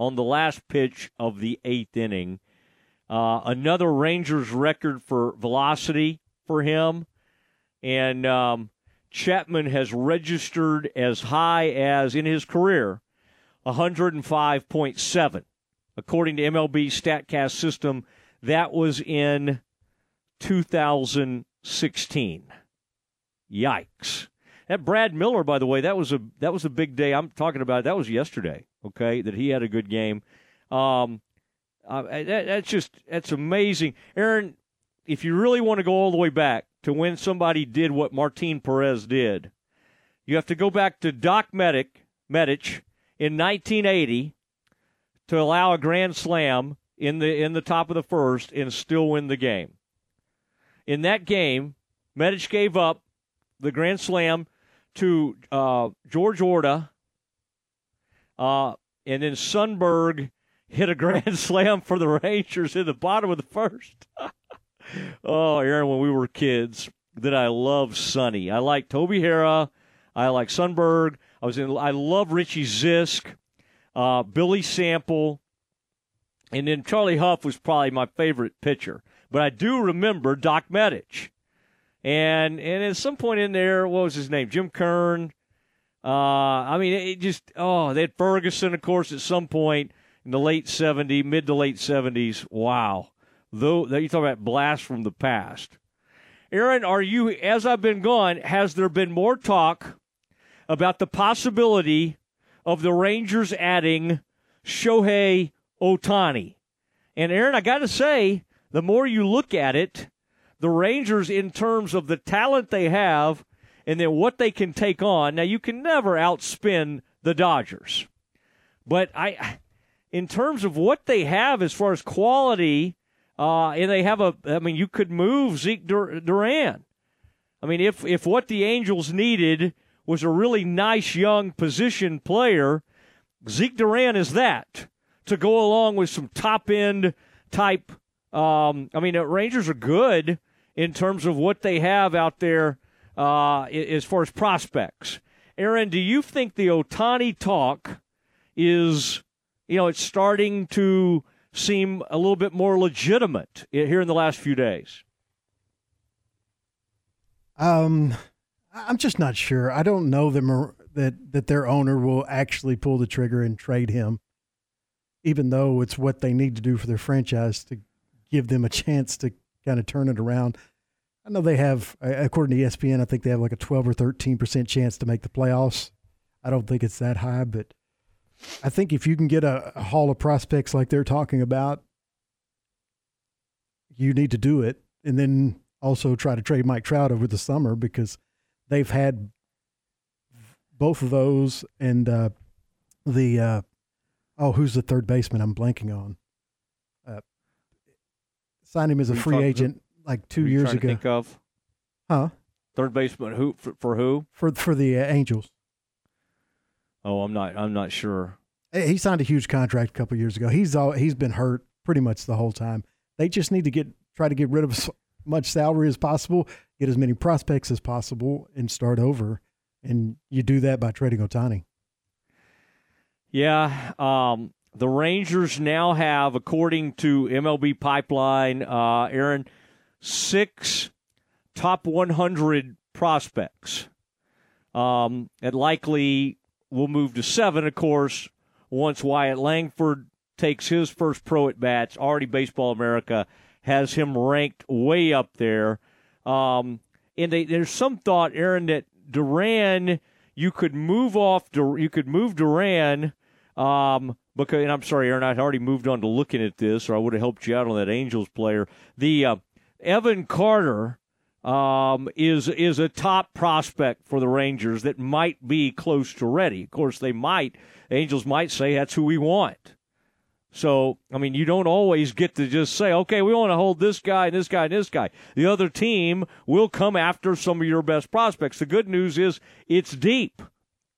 on the last pitch of the eighth inning. Uh, another Rangers record for velocity for him. And um, Chapman has registered as high as in his career 105.7. According to MLB StatCast system, that was in 2016. Yikes. That Brad Miller, by the way, that was a that was a big day. I'm talking about that was yesterday. Okay, that he had a good game. Um, uh, that, that's just that's amazing, Aaron. If you really want to go all the way back to when somebody did what Martin Perez did, you have to go back to Doc Medic Medich in 1980 to allow a grand slam in the in the top of the first and still win the game. In that game, Medich gave up the grand slam to uh, George Orta, uh, and then Sundberg hit a grand slam for the Rangers in the bottom of the first. oh, Aaron, when we were kids, that I love Sonny. I like Toby Harrah. I like Sundberg. I was in. I love Richie Zisk, uh, Billy Sample, and then Charlie Hough was probably my favorite pitcher. But I do remember Doc Medich, and and at some point in there, what was his name? Jim Kern. Uh, I mean, it just oh, they had Ferguson, of course, at some point in the late '70s, mid to late '70s. Wow, though you talk about blast from the past. Aaron, are you as I've been gone? Has there been more talk about the possibility of the Rangers adding Shohei Ohtani. And Aaron, I got to say, the more you look at it, the Rangers, in terms of the talent they have and then what they can take on, now you can never outspin the Dodgers. But I, in terms of what they have as far as quality, uh, and they have a, I mean, you could move Zeke Duran. I mean, if if what the Angels needed was a really nice young position player. Zeke Duran is that to go along with some top end type. Um, I mean, Rangers are good in terms of what they have out there uh, as far as prospects. Aaron, do you think the Ohtani talk is, you know, it's starting to seem a little bit more legitimate here in the last few days? Um, I'm just not sure. I don't know that that that their owner will actually pull the trigger and trade him, even though it's what they need to do for their franchise to give them a chance to kind of turn it around. I know they have, according to ESPN, I think they have like a 12 or 13 percent chance to make the playoffs. I don't think it's that high, but I think if you can get a, a of prospects like they're talking about, you need to do it, and then also try to trade Mike Trout over the summer because they've had both of those and uh, the uh, oh, who's the third baseman? I'm blanking on. Signed him as a free agent like two years ago. think of, huh? Third baseman who for, for who? For for the uh, Angels. Oh, I'm not. I'm not sure. He signed a huge contract a couple years ago. He's all he's been hurt pretty much the whole time. They just need to get try to get rid of as much salary as possible get as many prospects as possible and start over. And you do that by trading Ohtani. Yeah. Um, the Rangers now have, according to MLB Pipeline, uh, Aaron, six top 100 prospects. Um, it likely will move to seven, of course, once Wyatt Langford takes his first pro at bats. Already Baseball America has him ranked way up there. Um, and they, there's some thought, Aaron, that Duran, you could move off, you could move Duran, um, because, and I'm sorry, Aaron, I'd already moved on to looking at this, or I would have helped you out on that Angels player. The uh, Evan Carter um, is is a top prospect for the Rangers that might be close to ready. Of course, they might Angels might say that's who we want. So, I mean, you don't always get to just say, okay, we want to hold this guy and this guy and this guy. The other team will come after some of your best prospects. The good news is it's deep.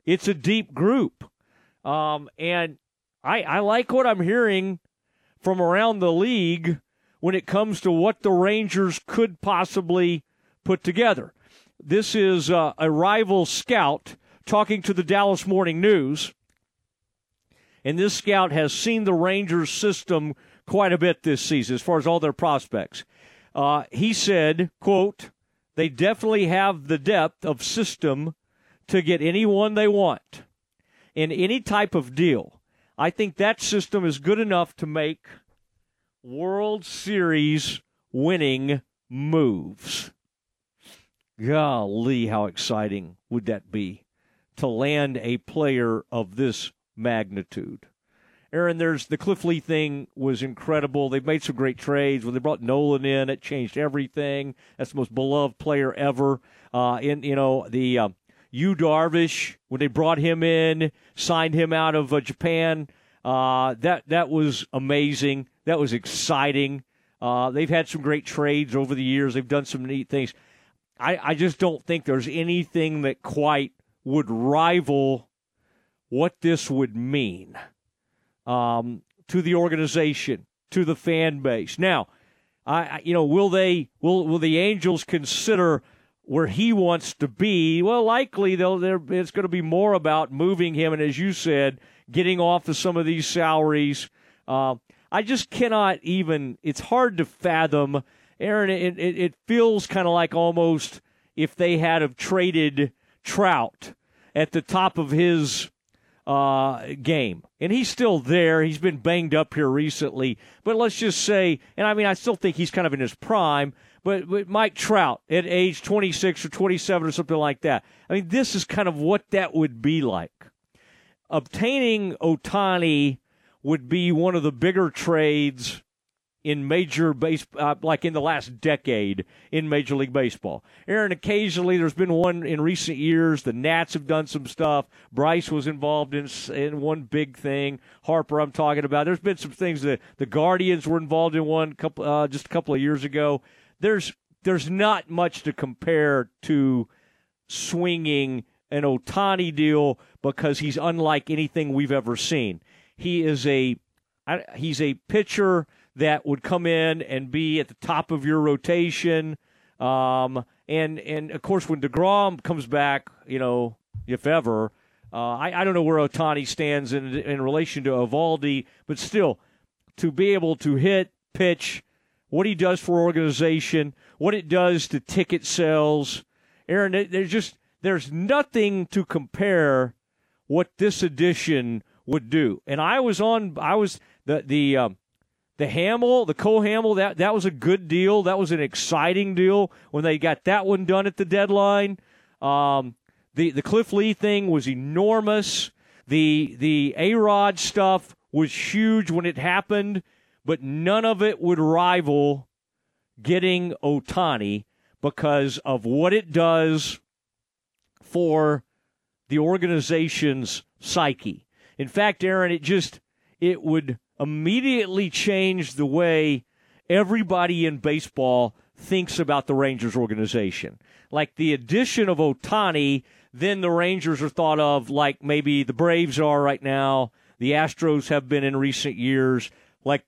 It's a deep group. Um, and I, I like what I'm hearing from around the league when it comes to what the Rangers could possibly put together. This is uh, a rival scout talking to the Dallas Morning News and this scout has seen the Rangers system quite a bit this season as far as all their prospects. Uh, he said, quote, They definitely have the depth of system to get anyone they want in any type of deal. I think that system is good enough to make World Series winning moves. Golly, how exciting would that be to land a player of this magnitude? Aaron, there's the Cliff Lee thing was incredible. They've made some great trades. When they brought Nolan in, it changed everything. That's the most beloved player ever. Uh, in you know the uh, Yu Darvish when they brought him in, signed him out of uh, Japan. Uh, that that was amazing. That was exciting. Uh, they've had some great trades over the years. They've done some neat things. I, I just don't think there's anything that quite would rival what this would mean um, to the organization, to the fan base. Now, I, you know, will they will will the Angels consider where he wants to be? Well, likely they'll. It's going to be more about moving him, and as you said, getting off of some of these salaries. Uh, I just cannot even. It's hard to fathom, Aaron. It it, it feels kind of like almost if they had have traded Trout at the top of his uh, game. And he's still there. He's been banged up here recently. But let's just say, and I mean, I still think he's kind of in his prime, but, but Mike Trout at age 26 or 27 or something like that. I mean, this is kind of what that would be like. Obtaining Ohtani would be one of the bigger trades in major base, uh, like in the last decade in Major League Baseball. Aaron, occasionally there's been one in recent years. The Nats have done some stuff. Bryce was involved in in one big thing. Harper, I'm talking about. There's been some things that the Guardians were involved in one couple uh, just a couple of years ago. There's there's not much to compare to swinging an Ohtani deal because he's unlike anything we've ever seen. He is a he's a pitcher that would come in and be at the top of your rotation. Um, and and of course, when deGrom comes back, you know, if ever, uh, I, I don't know where Ohtani stands in in relation to Eovaldi, but still, to be able to hit, pitch, what he does for organization, what it does to ticket sales, Aaron, there's just there's nothing to compare what this edition would do. And I was on, I was the the um, the Hammel, the Cole Hamel, that, that was a good deal. That was an exciting deal when they got that one done at the deadline. Um, the, the Cliff Lee thing was enormous. The, the A Rod stuff was huge when it happened, but none of it would rival getting Ohtani because of what it does for the organization's psyche. In fact, Aaron, it just, it would immediately changed the way everybody in baseball thinks about the Rangers organization. Like the addition of Ohtani, then the Rangers are thought of like maybe the Braves are right now, the Astros have been in recent years. Like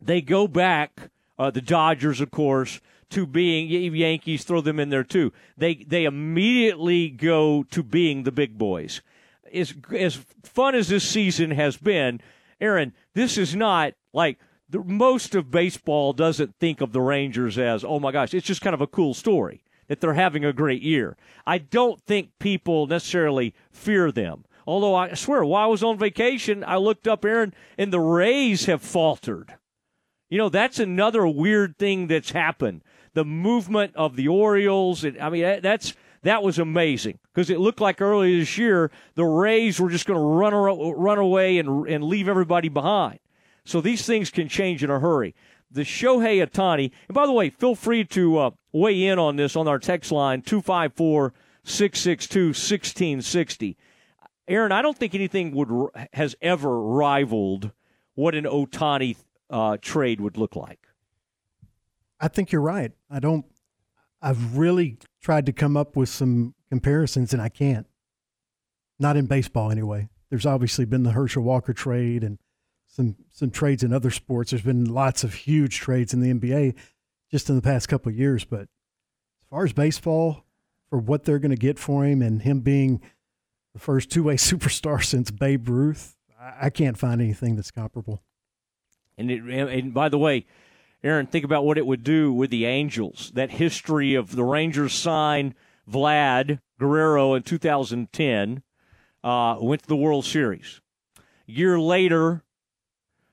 they go back, uh, the Dodgers, of course, to being Yankees. Throw them in there too. They they immediately go to being the big boys. As as fun as this season has been, Aaron, this is not like the, most of baseball doesn't think of the Rangers as, oh my gosh, it's just kind of a cool story that they're having a great year. I don't think people necessarily fear them. Although I swear, while I was on vacation, I looked up, Aaron, and the Rays have faltered. You know, that's another weird thing that's happened. The movement of the Orioles. And, I mean, that's that was amazing because it looked like earlier this year the Rays were just going to run run away and and leave everybody behind. So these things can change in a hurry. The Shohei Ohtani, and by the way, feel free to uh, weigh in on this on our text line 254 662 1660. Aaron, I don't think anything would has ever rivaled what an Ohtani uh, trade would look like. I think you're right. I don't I've really tried to come up with some comparisons and I can't. Not in baseball anyway. There's obviously been the Herschel Walker trade and some some trades in other sports. There's been lots of huge trades in the NBA just in the past couple of years, but as far as baseball for what they're going to get for him and him being the first two-way superstar since Babe Ruth, I, I can't find anything that's comparable. And, it, and by the way, Aaron, think about what it would do with the Angels. That history of the Rangers sign Vlad Guerrero in 2010, uh, went to the World Series. Year later,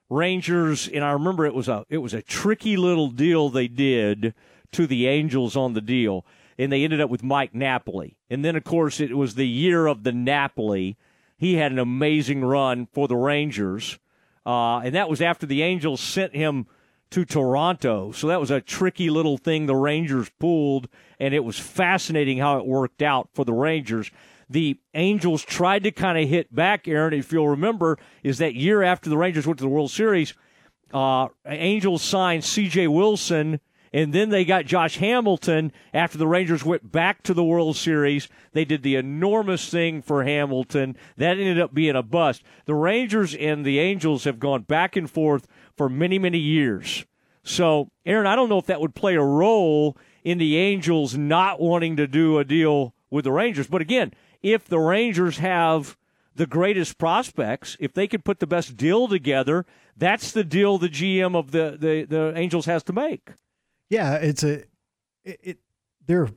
Rangers, and I remember it was a it was a tricky little deal they did to the Angels on the deal, and they ended up with Mike Napoli. And then, of course, it was the year of the Napoli. He had an amazing run for the Rangers, uh, and that was after the Angels sent him to Toronto. So that was a tricky little thing the Rangers pulled, and it was fascinating how it worked out for the Rangers. The Angels tried to kind of hit back, Aaron, if you'll remember, is that year after the Rangers went to the World Series, uh, Angels signed C.J. Wilson and then they got Josh Hamilton after the Rangers went back to the World Series. They did the enormous thing for Hamilton. That ended up being a bust. The Rangers and the Angels have gone back and forth for many, many years. So, Aaron, I don't know if that would play a role in the Angels not wanting to do a deal with the Rangers. But again, if the Rangers have the greatest prospects, if they could put the best deal together, that's the deal the GM of the, the, the Angels has to make. Yeah, it's a it. it they're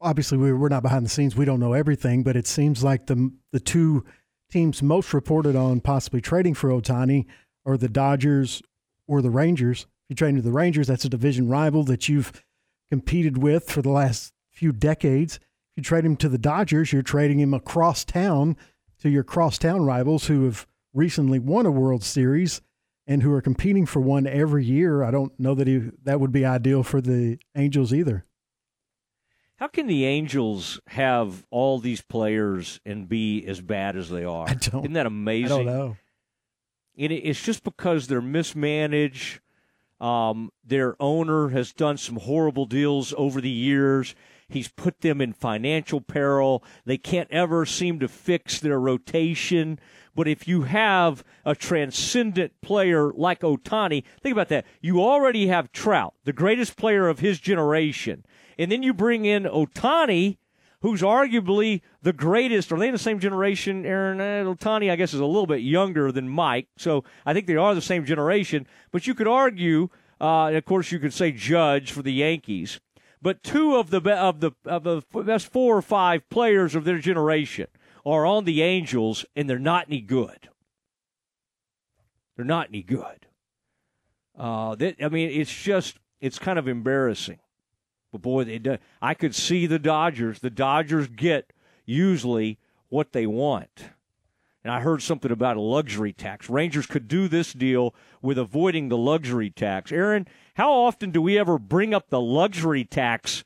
obviously we, we're not behind the scenes. We don't know everything, but it seems like the the two teams most reported on possibly trading for Ohtani are the Dodgers or the Rangers. If you trade him to the Rangers, that's a division rival that you've competed with for the last few decades. If you trade him to the Dodgers, you're trading him across town to your crosstown rivals who have recently won a World Series and who are competing for one every year. I don't know that he, that would be ideal for the Angels either. How can the Angels have all these players and be as bad as they are? I don't. Isn't that amazing? I don't know. And it's just because they're mismanaged. Um, their owner has done some horrible deals over the years. He's put them in financial peril. They can't ever seem to fix their rotation. But if you have a transcendent player like Ohtani, think about that. You already have Trout, the greatest player of his generation. And then you bring in Ohtani, who's arguably the greatest. Are they in the same generation, Aaron? Uh, Ohtani, I guess, is a little bit younger than Mike. So I think they are the same generation. But you could argue, uh, of course, you could say Judge for the Yankees. But two of the of the of the best four or five players of their generation are on the Angels, and they're not any good. They're not any good. Uh, I mean, it's just it's kind of embarrassing. But boy, they do, I could see the Dodgers. The Dodgers get usually what they want. And I heard something about a luxury tax. Rangers could do this deal with avoiding the luxury tax. Aaron, how often do we ever bring up the luxury tax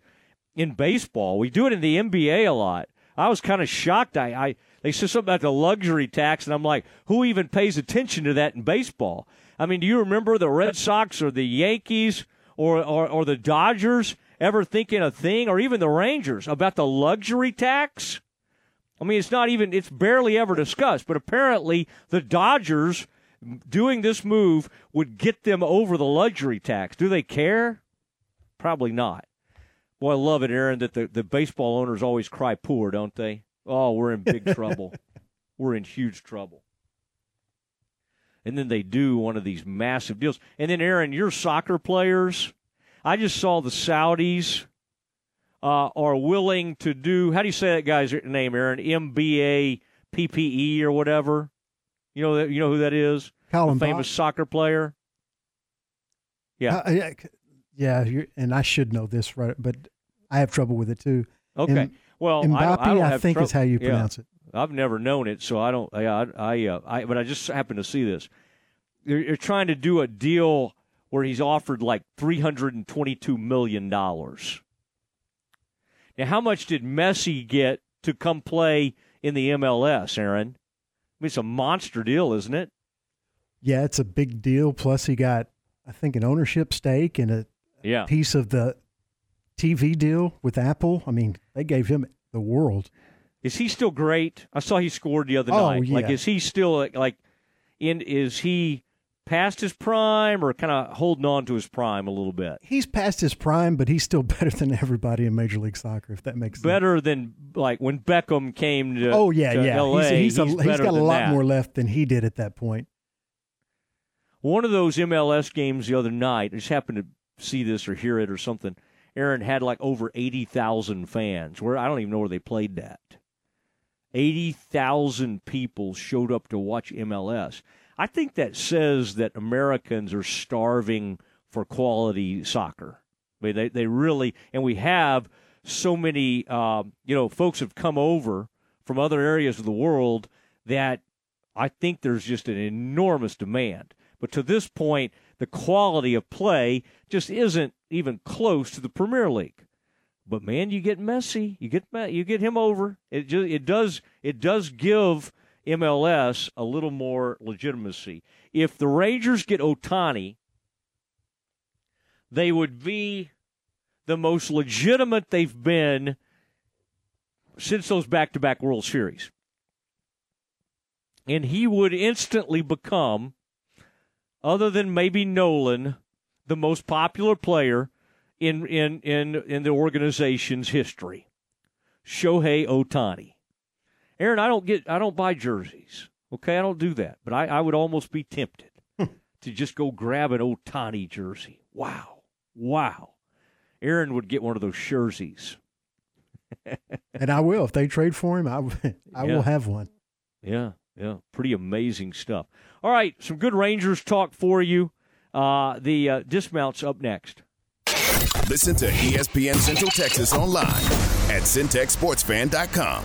in baseball? We do it in the NBA a lot. I was kind of shocked. I, I they said something about the luxury tax, and I'm like, who even pays attention to that in baseball? I mean, do you remember the Red Sox or the Yankees or, or, or the Dodgers ever thinking a thing, or even the Rangers, about the luxury tax? I mean, it's not even, it's barely ever discussed, but apparently the Dodgers doing this move would get them over the luxury tax. Do they care? Probably not. Boy, I love it, Aaron, that the, the baseball owners always cry poor, don't they? Oh, we're in big trouble. We're in huge trouble. And then they do one of these massive deals. And then, Aaron, your soccer players, I just saw the Saudis uh, are willing to do, how do you say that guy's name, Aaron? MBA PPE or whatever. You know that you know who that is? Colin famous Bott. soccer player. Yeah. Uh, yeah, yeah, you're, and I should know this, right? But I have trouble with it too. Okay. Em- well, I, Mbappe, I, don't I have think is how you yeah. pronounce it. I've never known it, so I don't. I, I, I, uh, I but I just happened to see this. They're, they're trying to do a deal where he's offered like three hundred and twenty-two million dollars. Now, how much did Messi get to come play in the MLS, Aaron? I mean, it's a monster deal, isn't it? Yeah, it's a big deal. Plus, he got, I think, an ownership stake and a Yeah. piece of the TV deal with Apple. I mean, they gave him the world. Is he still great? I saw he scored the other Oh, night. Like, is he still like, like in? Is he past his prime or kind of holding on to his prime a little bit? He's past his prime, but he's still better than everybody in Major League Soccer. If that makes sense. Better than like when Beckham came to. Oh yeah, to yeah. LA. He's, he's, a, he's he's better got a lot that. more left than he did at that point. One of those MLS games the other night, I just happened to see this or hear it or something. Aaron had like over 80,000 fans. Where I don't even know where they played that. 80,000 people showed up to watch MLS. I think that says that Americans are starving for quality soccer. I mean, they, they really, and we have so many, uh, you know, folks have come over from other areas of the world that I think there's just an enormous demand. But to this point, the quality of play just isn't even close to the Premier League. But man, you get Messi, you get you get him over. It just it does it does give MLS a little more legitimacy. If the Rangers get Ohtani, they would be the most legitimate they've been since those back-to-back World Series. And he would instantly become other than maybe Nolan, the most popular player in in in in the organization's history. Shohei Ohtani. Aaron, I don't get I don't buy jerseys. Okay, I don't do that. But I, I would almost be tempted to just go grab an Ohtani jersey. Wow. Wow. Aaron would get one of those jerseys. and I will if they trade for him. I, I Yeah. will have one. Yeah, yeah, pretty amazing stuff. All right, some good Rangers talk for you. Uh, the uh, dismounts up next. Listen to ESPN Central Texas online at centexsportsfan.com.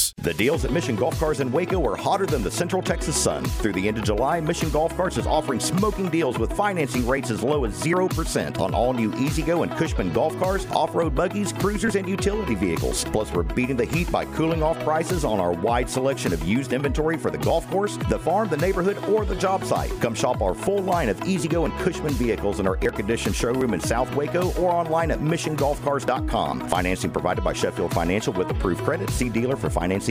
The deals at Mission Golf Cars in Waco are hotter than the Central Texas sun. Through the end of July, Mission Golf Cars is offering smoking deals with financing rates as low as 0% on all new E-Z-Go and Cushman golf cars, off-road buggies, cruisers, and utility vehicles. Plus, we're beating the heat by cooling off prices on our wide selection of used inventory for the golf course, the farm, the neighborhood, or the job site. Come shop our full line of E-Z-Go and Cushman vehicles in our air-conditioned showroom in South Waco or online at missiongolfcars.com. Financing provided by Sheffield Financial with approved credit. See dealer for financing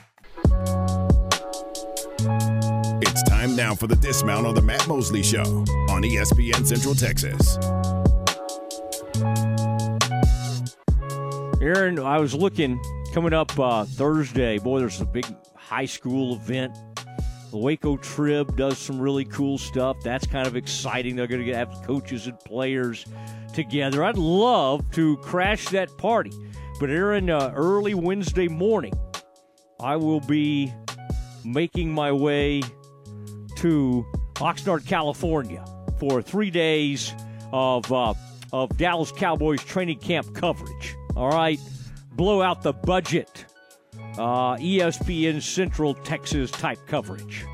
It's time now for the Dismount on the Matt Mosley Show on ESPN Central Texas. Aaron, I was looking coming up uh, Thursday, boy, there's a big high school event. The Waco Trib does some really cool stuff. That's kind of exciting. They're going to have coaches and players together. I'd love to crash that party. But Aaron, uh, early Wednesday morning, I will be making my way to Oxnard, California for three days of, uh, of Dallas Cowboys training camp coverage. All right, blow out the budget. Uh, ESPN Central Texas type coverage.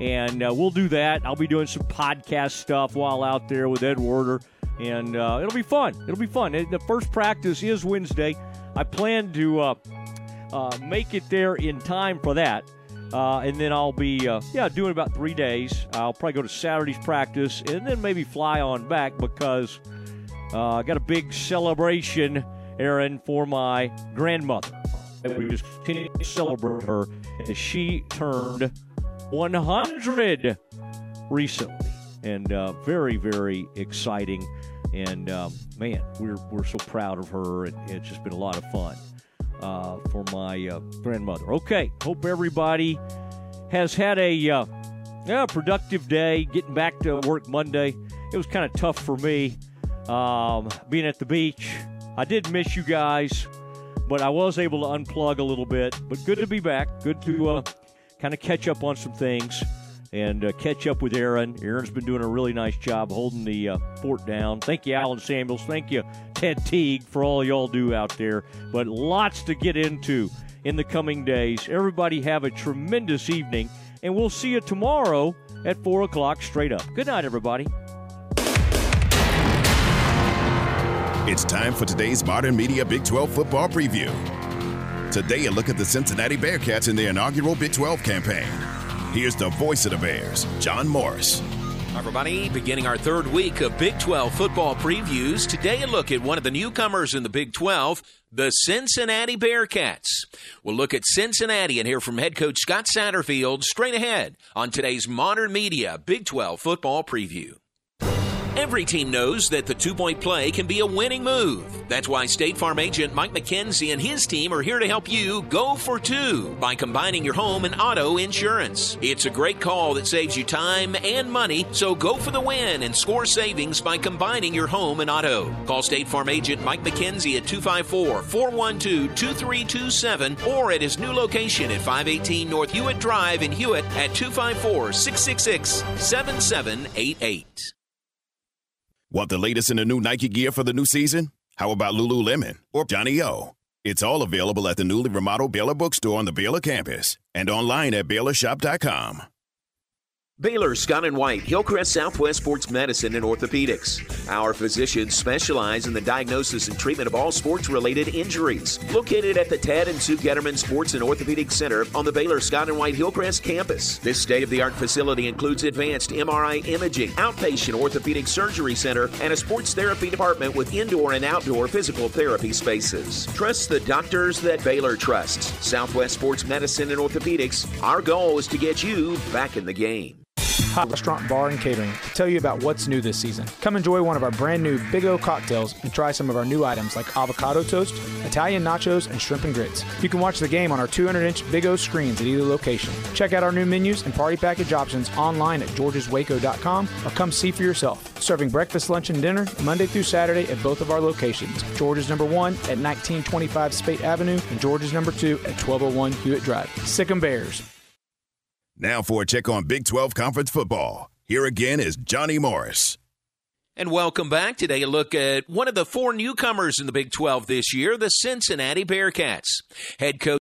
And uh, we'll do that. I'll be doing some podcast stuff while out there with Ed Werder. And uh, it'll be fun. It'll be fun. The first practice is Wednesday. I plan to uh, uh, make it there in time for that. Uh, and then I'll be, uh, yeah, doing about three days. I'll probably go to Saturday's practice and then maybe fly on back because uh, I got a big celebration, Aaron, for my grandmother. And We just continue to celebrate her as she turned 100 recently. And uh, very, very exciting. And um, man, we're, we're so proud of her. And it's just been a lot of fun uh, for my uh, grandmother. Okay, hope everybody has had a uh, yeah, productive day. Getting back to work Monday, it was kind of tough for me um, being at the beach. I did miss you guys, but I was able to unplug a little bit. But good to be back. Good to uh, kind of catch up on some things and uh, catch up with Aaron. Aaron's been doing a really nice job holding the uh, fort down. Thank you, Allen Samuels. Thank you, Ted Teague, for all y'all do out there. But lots to get into in the coming days. Everybody have a tremendous evening, and we'll see you tomorrow at 4 o'clock straight up. Good night, everybody. It's time for today's Modern Media Big 12 football preview. Today, a look at the Cincinnati Bearcats in their inaugural Big 12 campaign. Here's the voice of the Bears, John Morris. Hi, everybody. Beginning our third week of Big 12 football previews. Today, a look at one of the newcomers in the Big 12, the Cincinnati Bearcats. We'll look at Cincinnati and hear from head coach Scott Satterfield straight ahead on today's Modern Media Big 12 football preview. Every team knows that the two point play can be a winning move. That's why State Farm agent Mike McKenzie and his team are here to help you go for two by combining your home and auto insurance. It's a great call that saves you time and money, so go for the win and score savings by combining your home and auto. Call State Farm agent Mike McKenzie at 254 412 2327 or at his new location at 518 North Hewitt Drive in Hewitt at 254 666 7788. Want the latest in the new Nike gear for the new season? How about Lululemon or johnnie-O? It's all available at the newly remodeled Baylor Bookstore on the Baylor campus and online at BaylorShop.com. Baylor Scott and White, Hillcrest Southwest Sports Medicine and Orthopedics. Our physicians specialize in the diagnosis and treatment of all sports related injuries. Located at the Ted and Sue Getterman Sports and Orthopedic Center on the Baylor Scott and White Hillcrest campus. This state of the art facility includes advanced MRI imaging, outpatient orthopedic surgery center, and a sports therapy department with indoor and outdoor physical therapy spaces. Trust the doctors that Baylor trusts. Southwest Sports Medicine and Orthopedics. Our goal is to get you back in the game. Hot Restaurant Bar and Catering to tell you about what's new this season. Come enjoy one of our brand new Big O cocktails and try some of our new items like avocado toast, Italian nachos, and shrimp and grits. You can watch the game on our 200 inch Big O screens at either location. Check out our new menus and party package options online at georgeswaco.com or come see for yourself. Serving breakfast, lunch, and dinner Monday through Saturday at both of our locations George's number one at 1925 Speight Avenue and George's number two at 1201 Hewitt Drive. Sick 'em Bears. Now for a check on Big 12 Conference football. Here again is Johnny Morris. And welcome back. Today, a look at one of the four newcomers in the Big 12 this year, the Cincinnati Bearcats. Head coach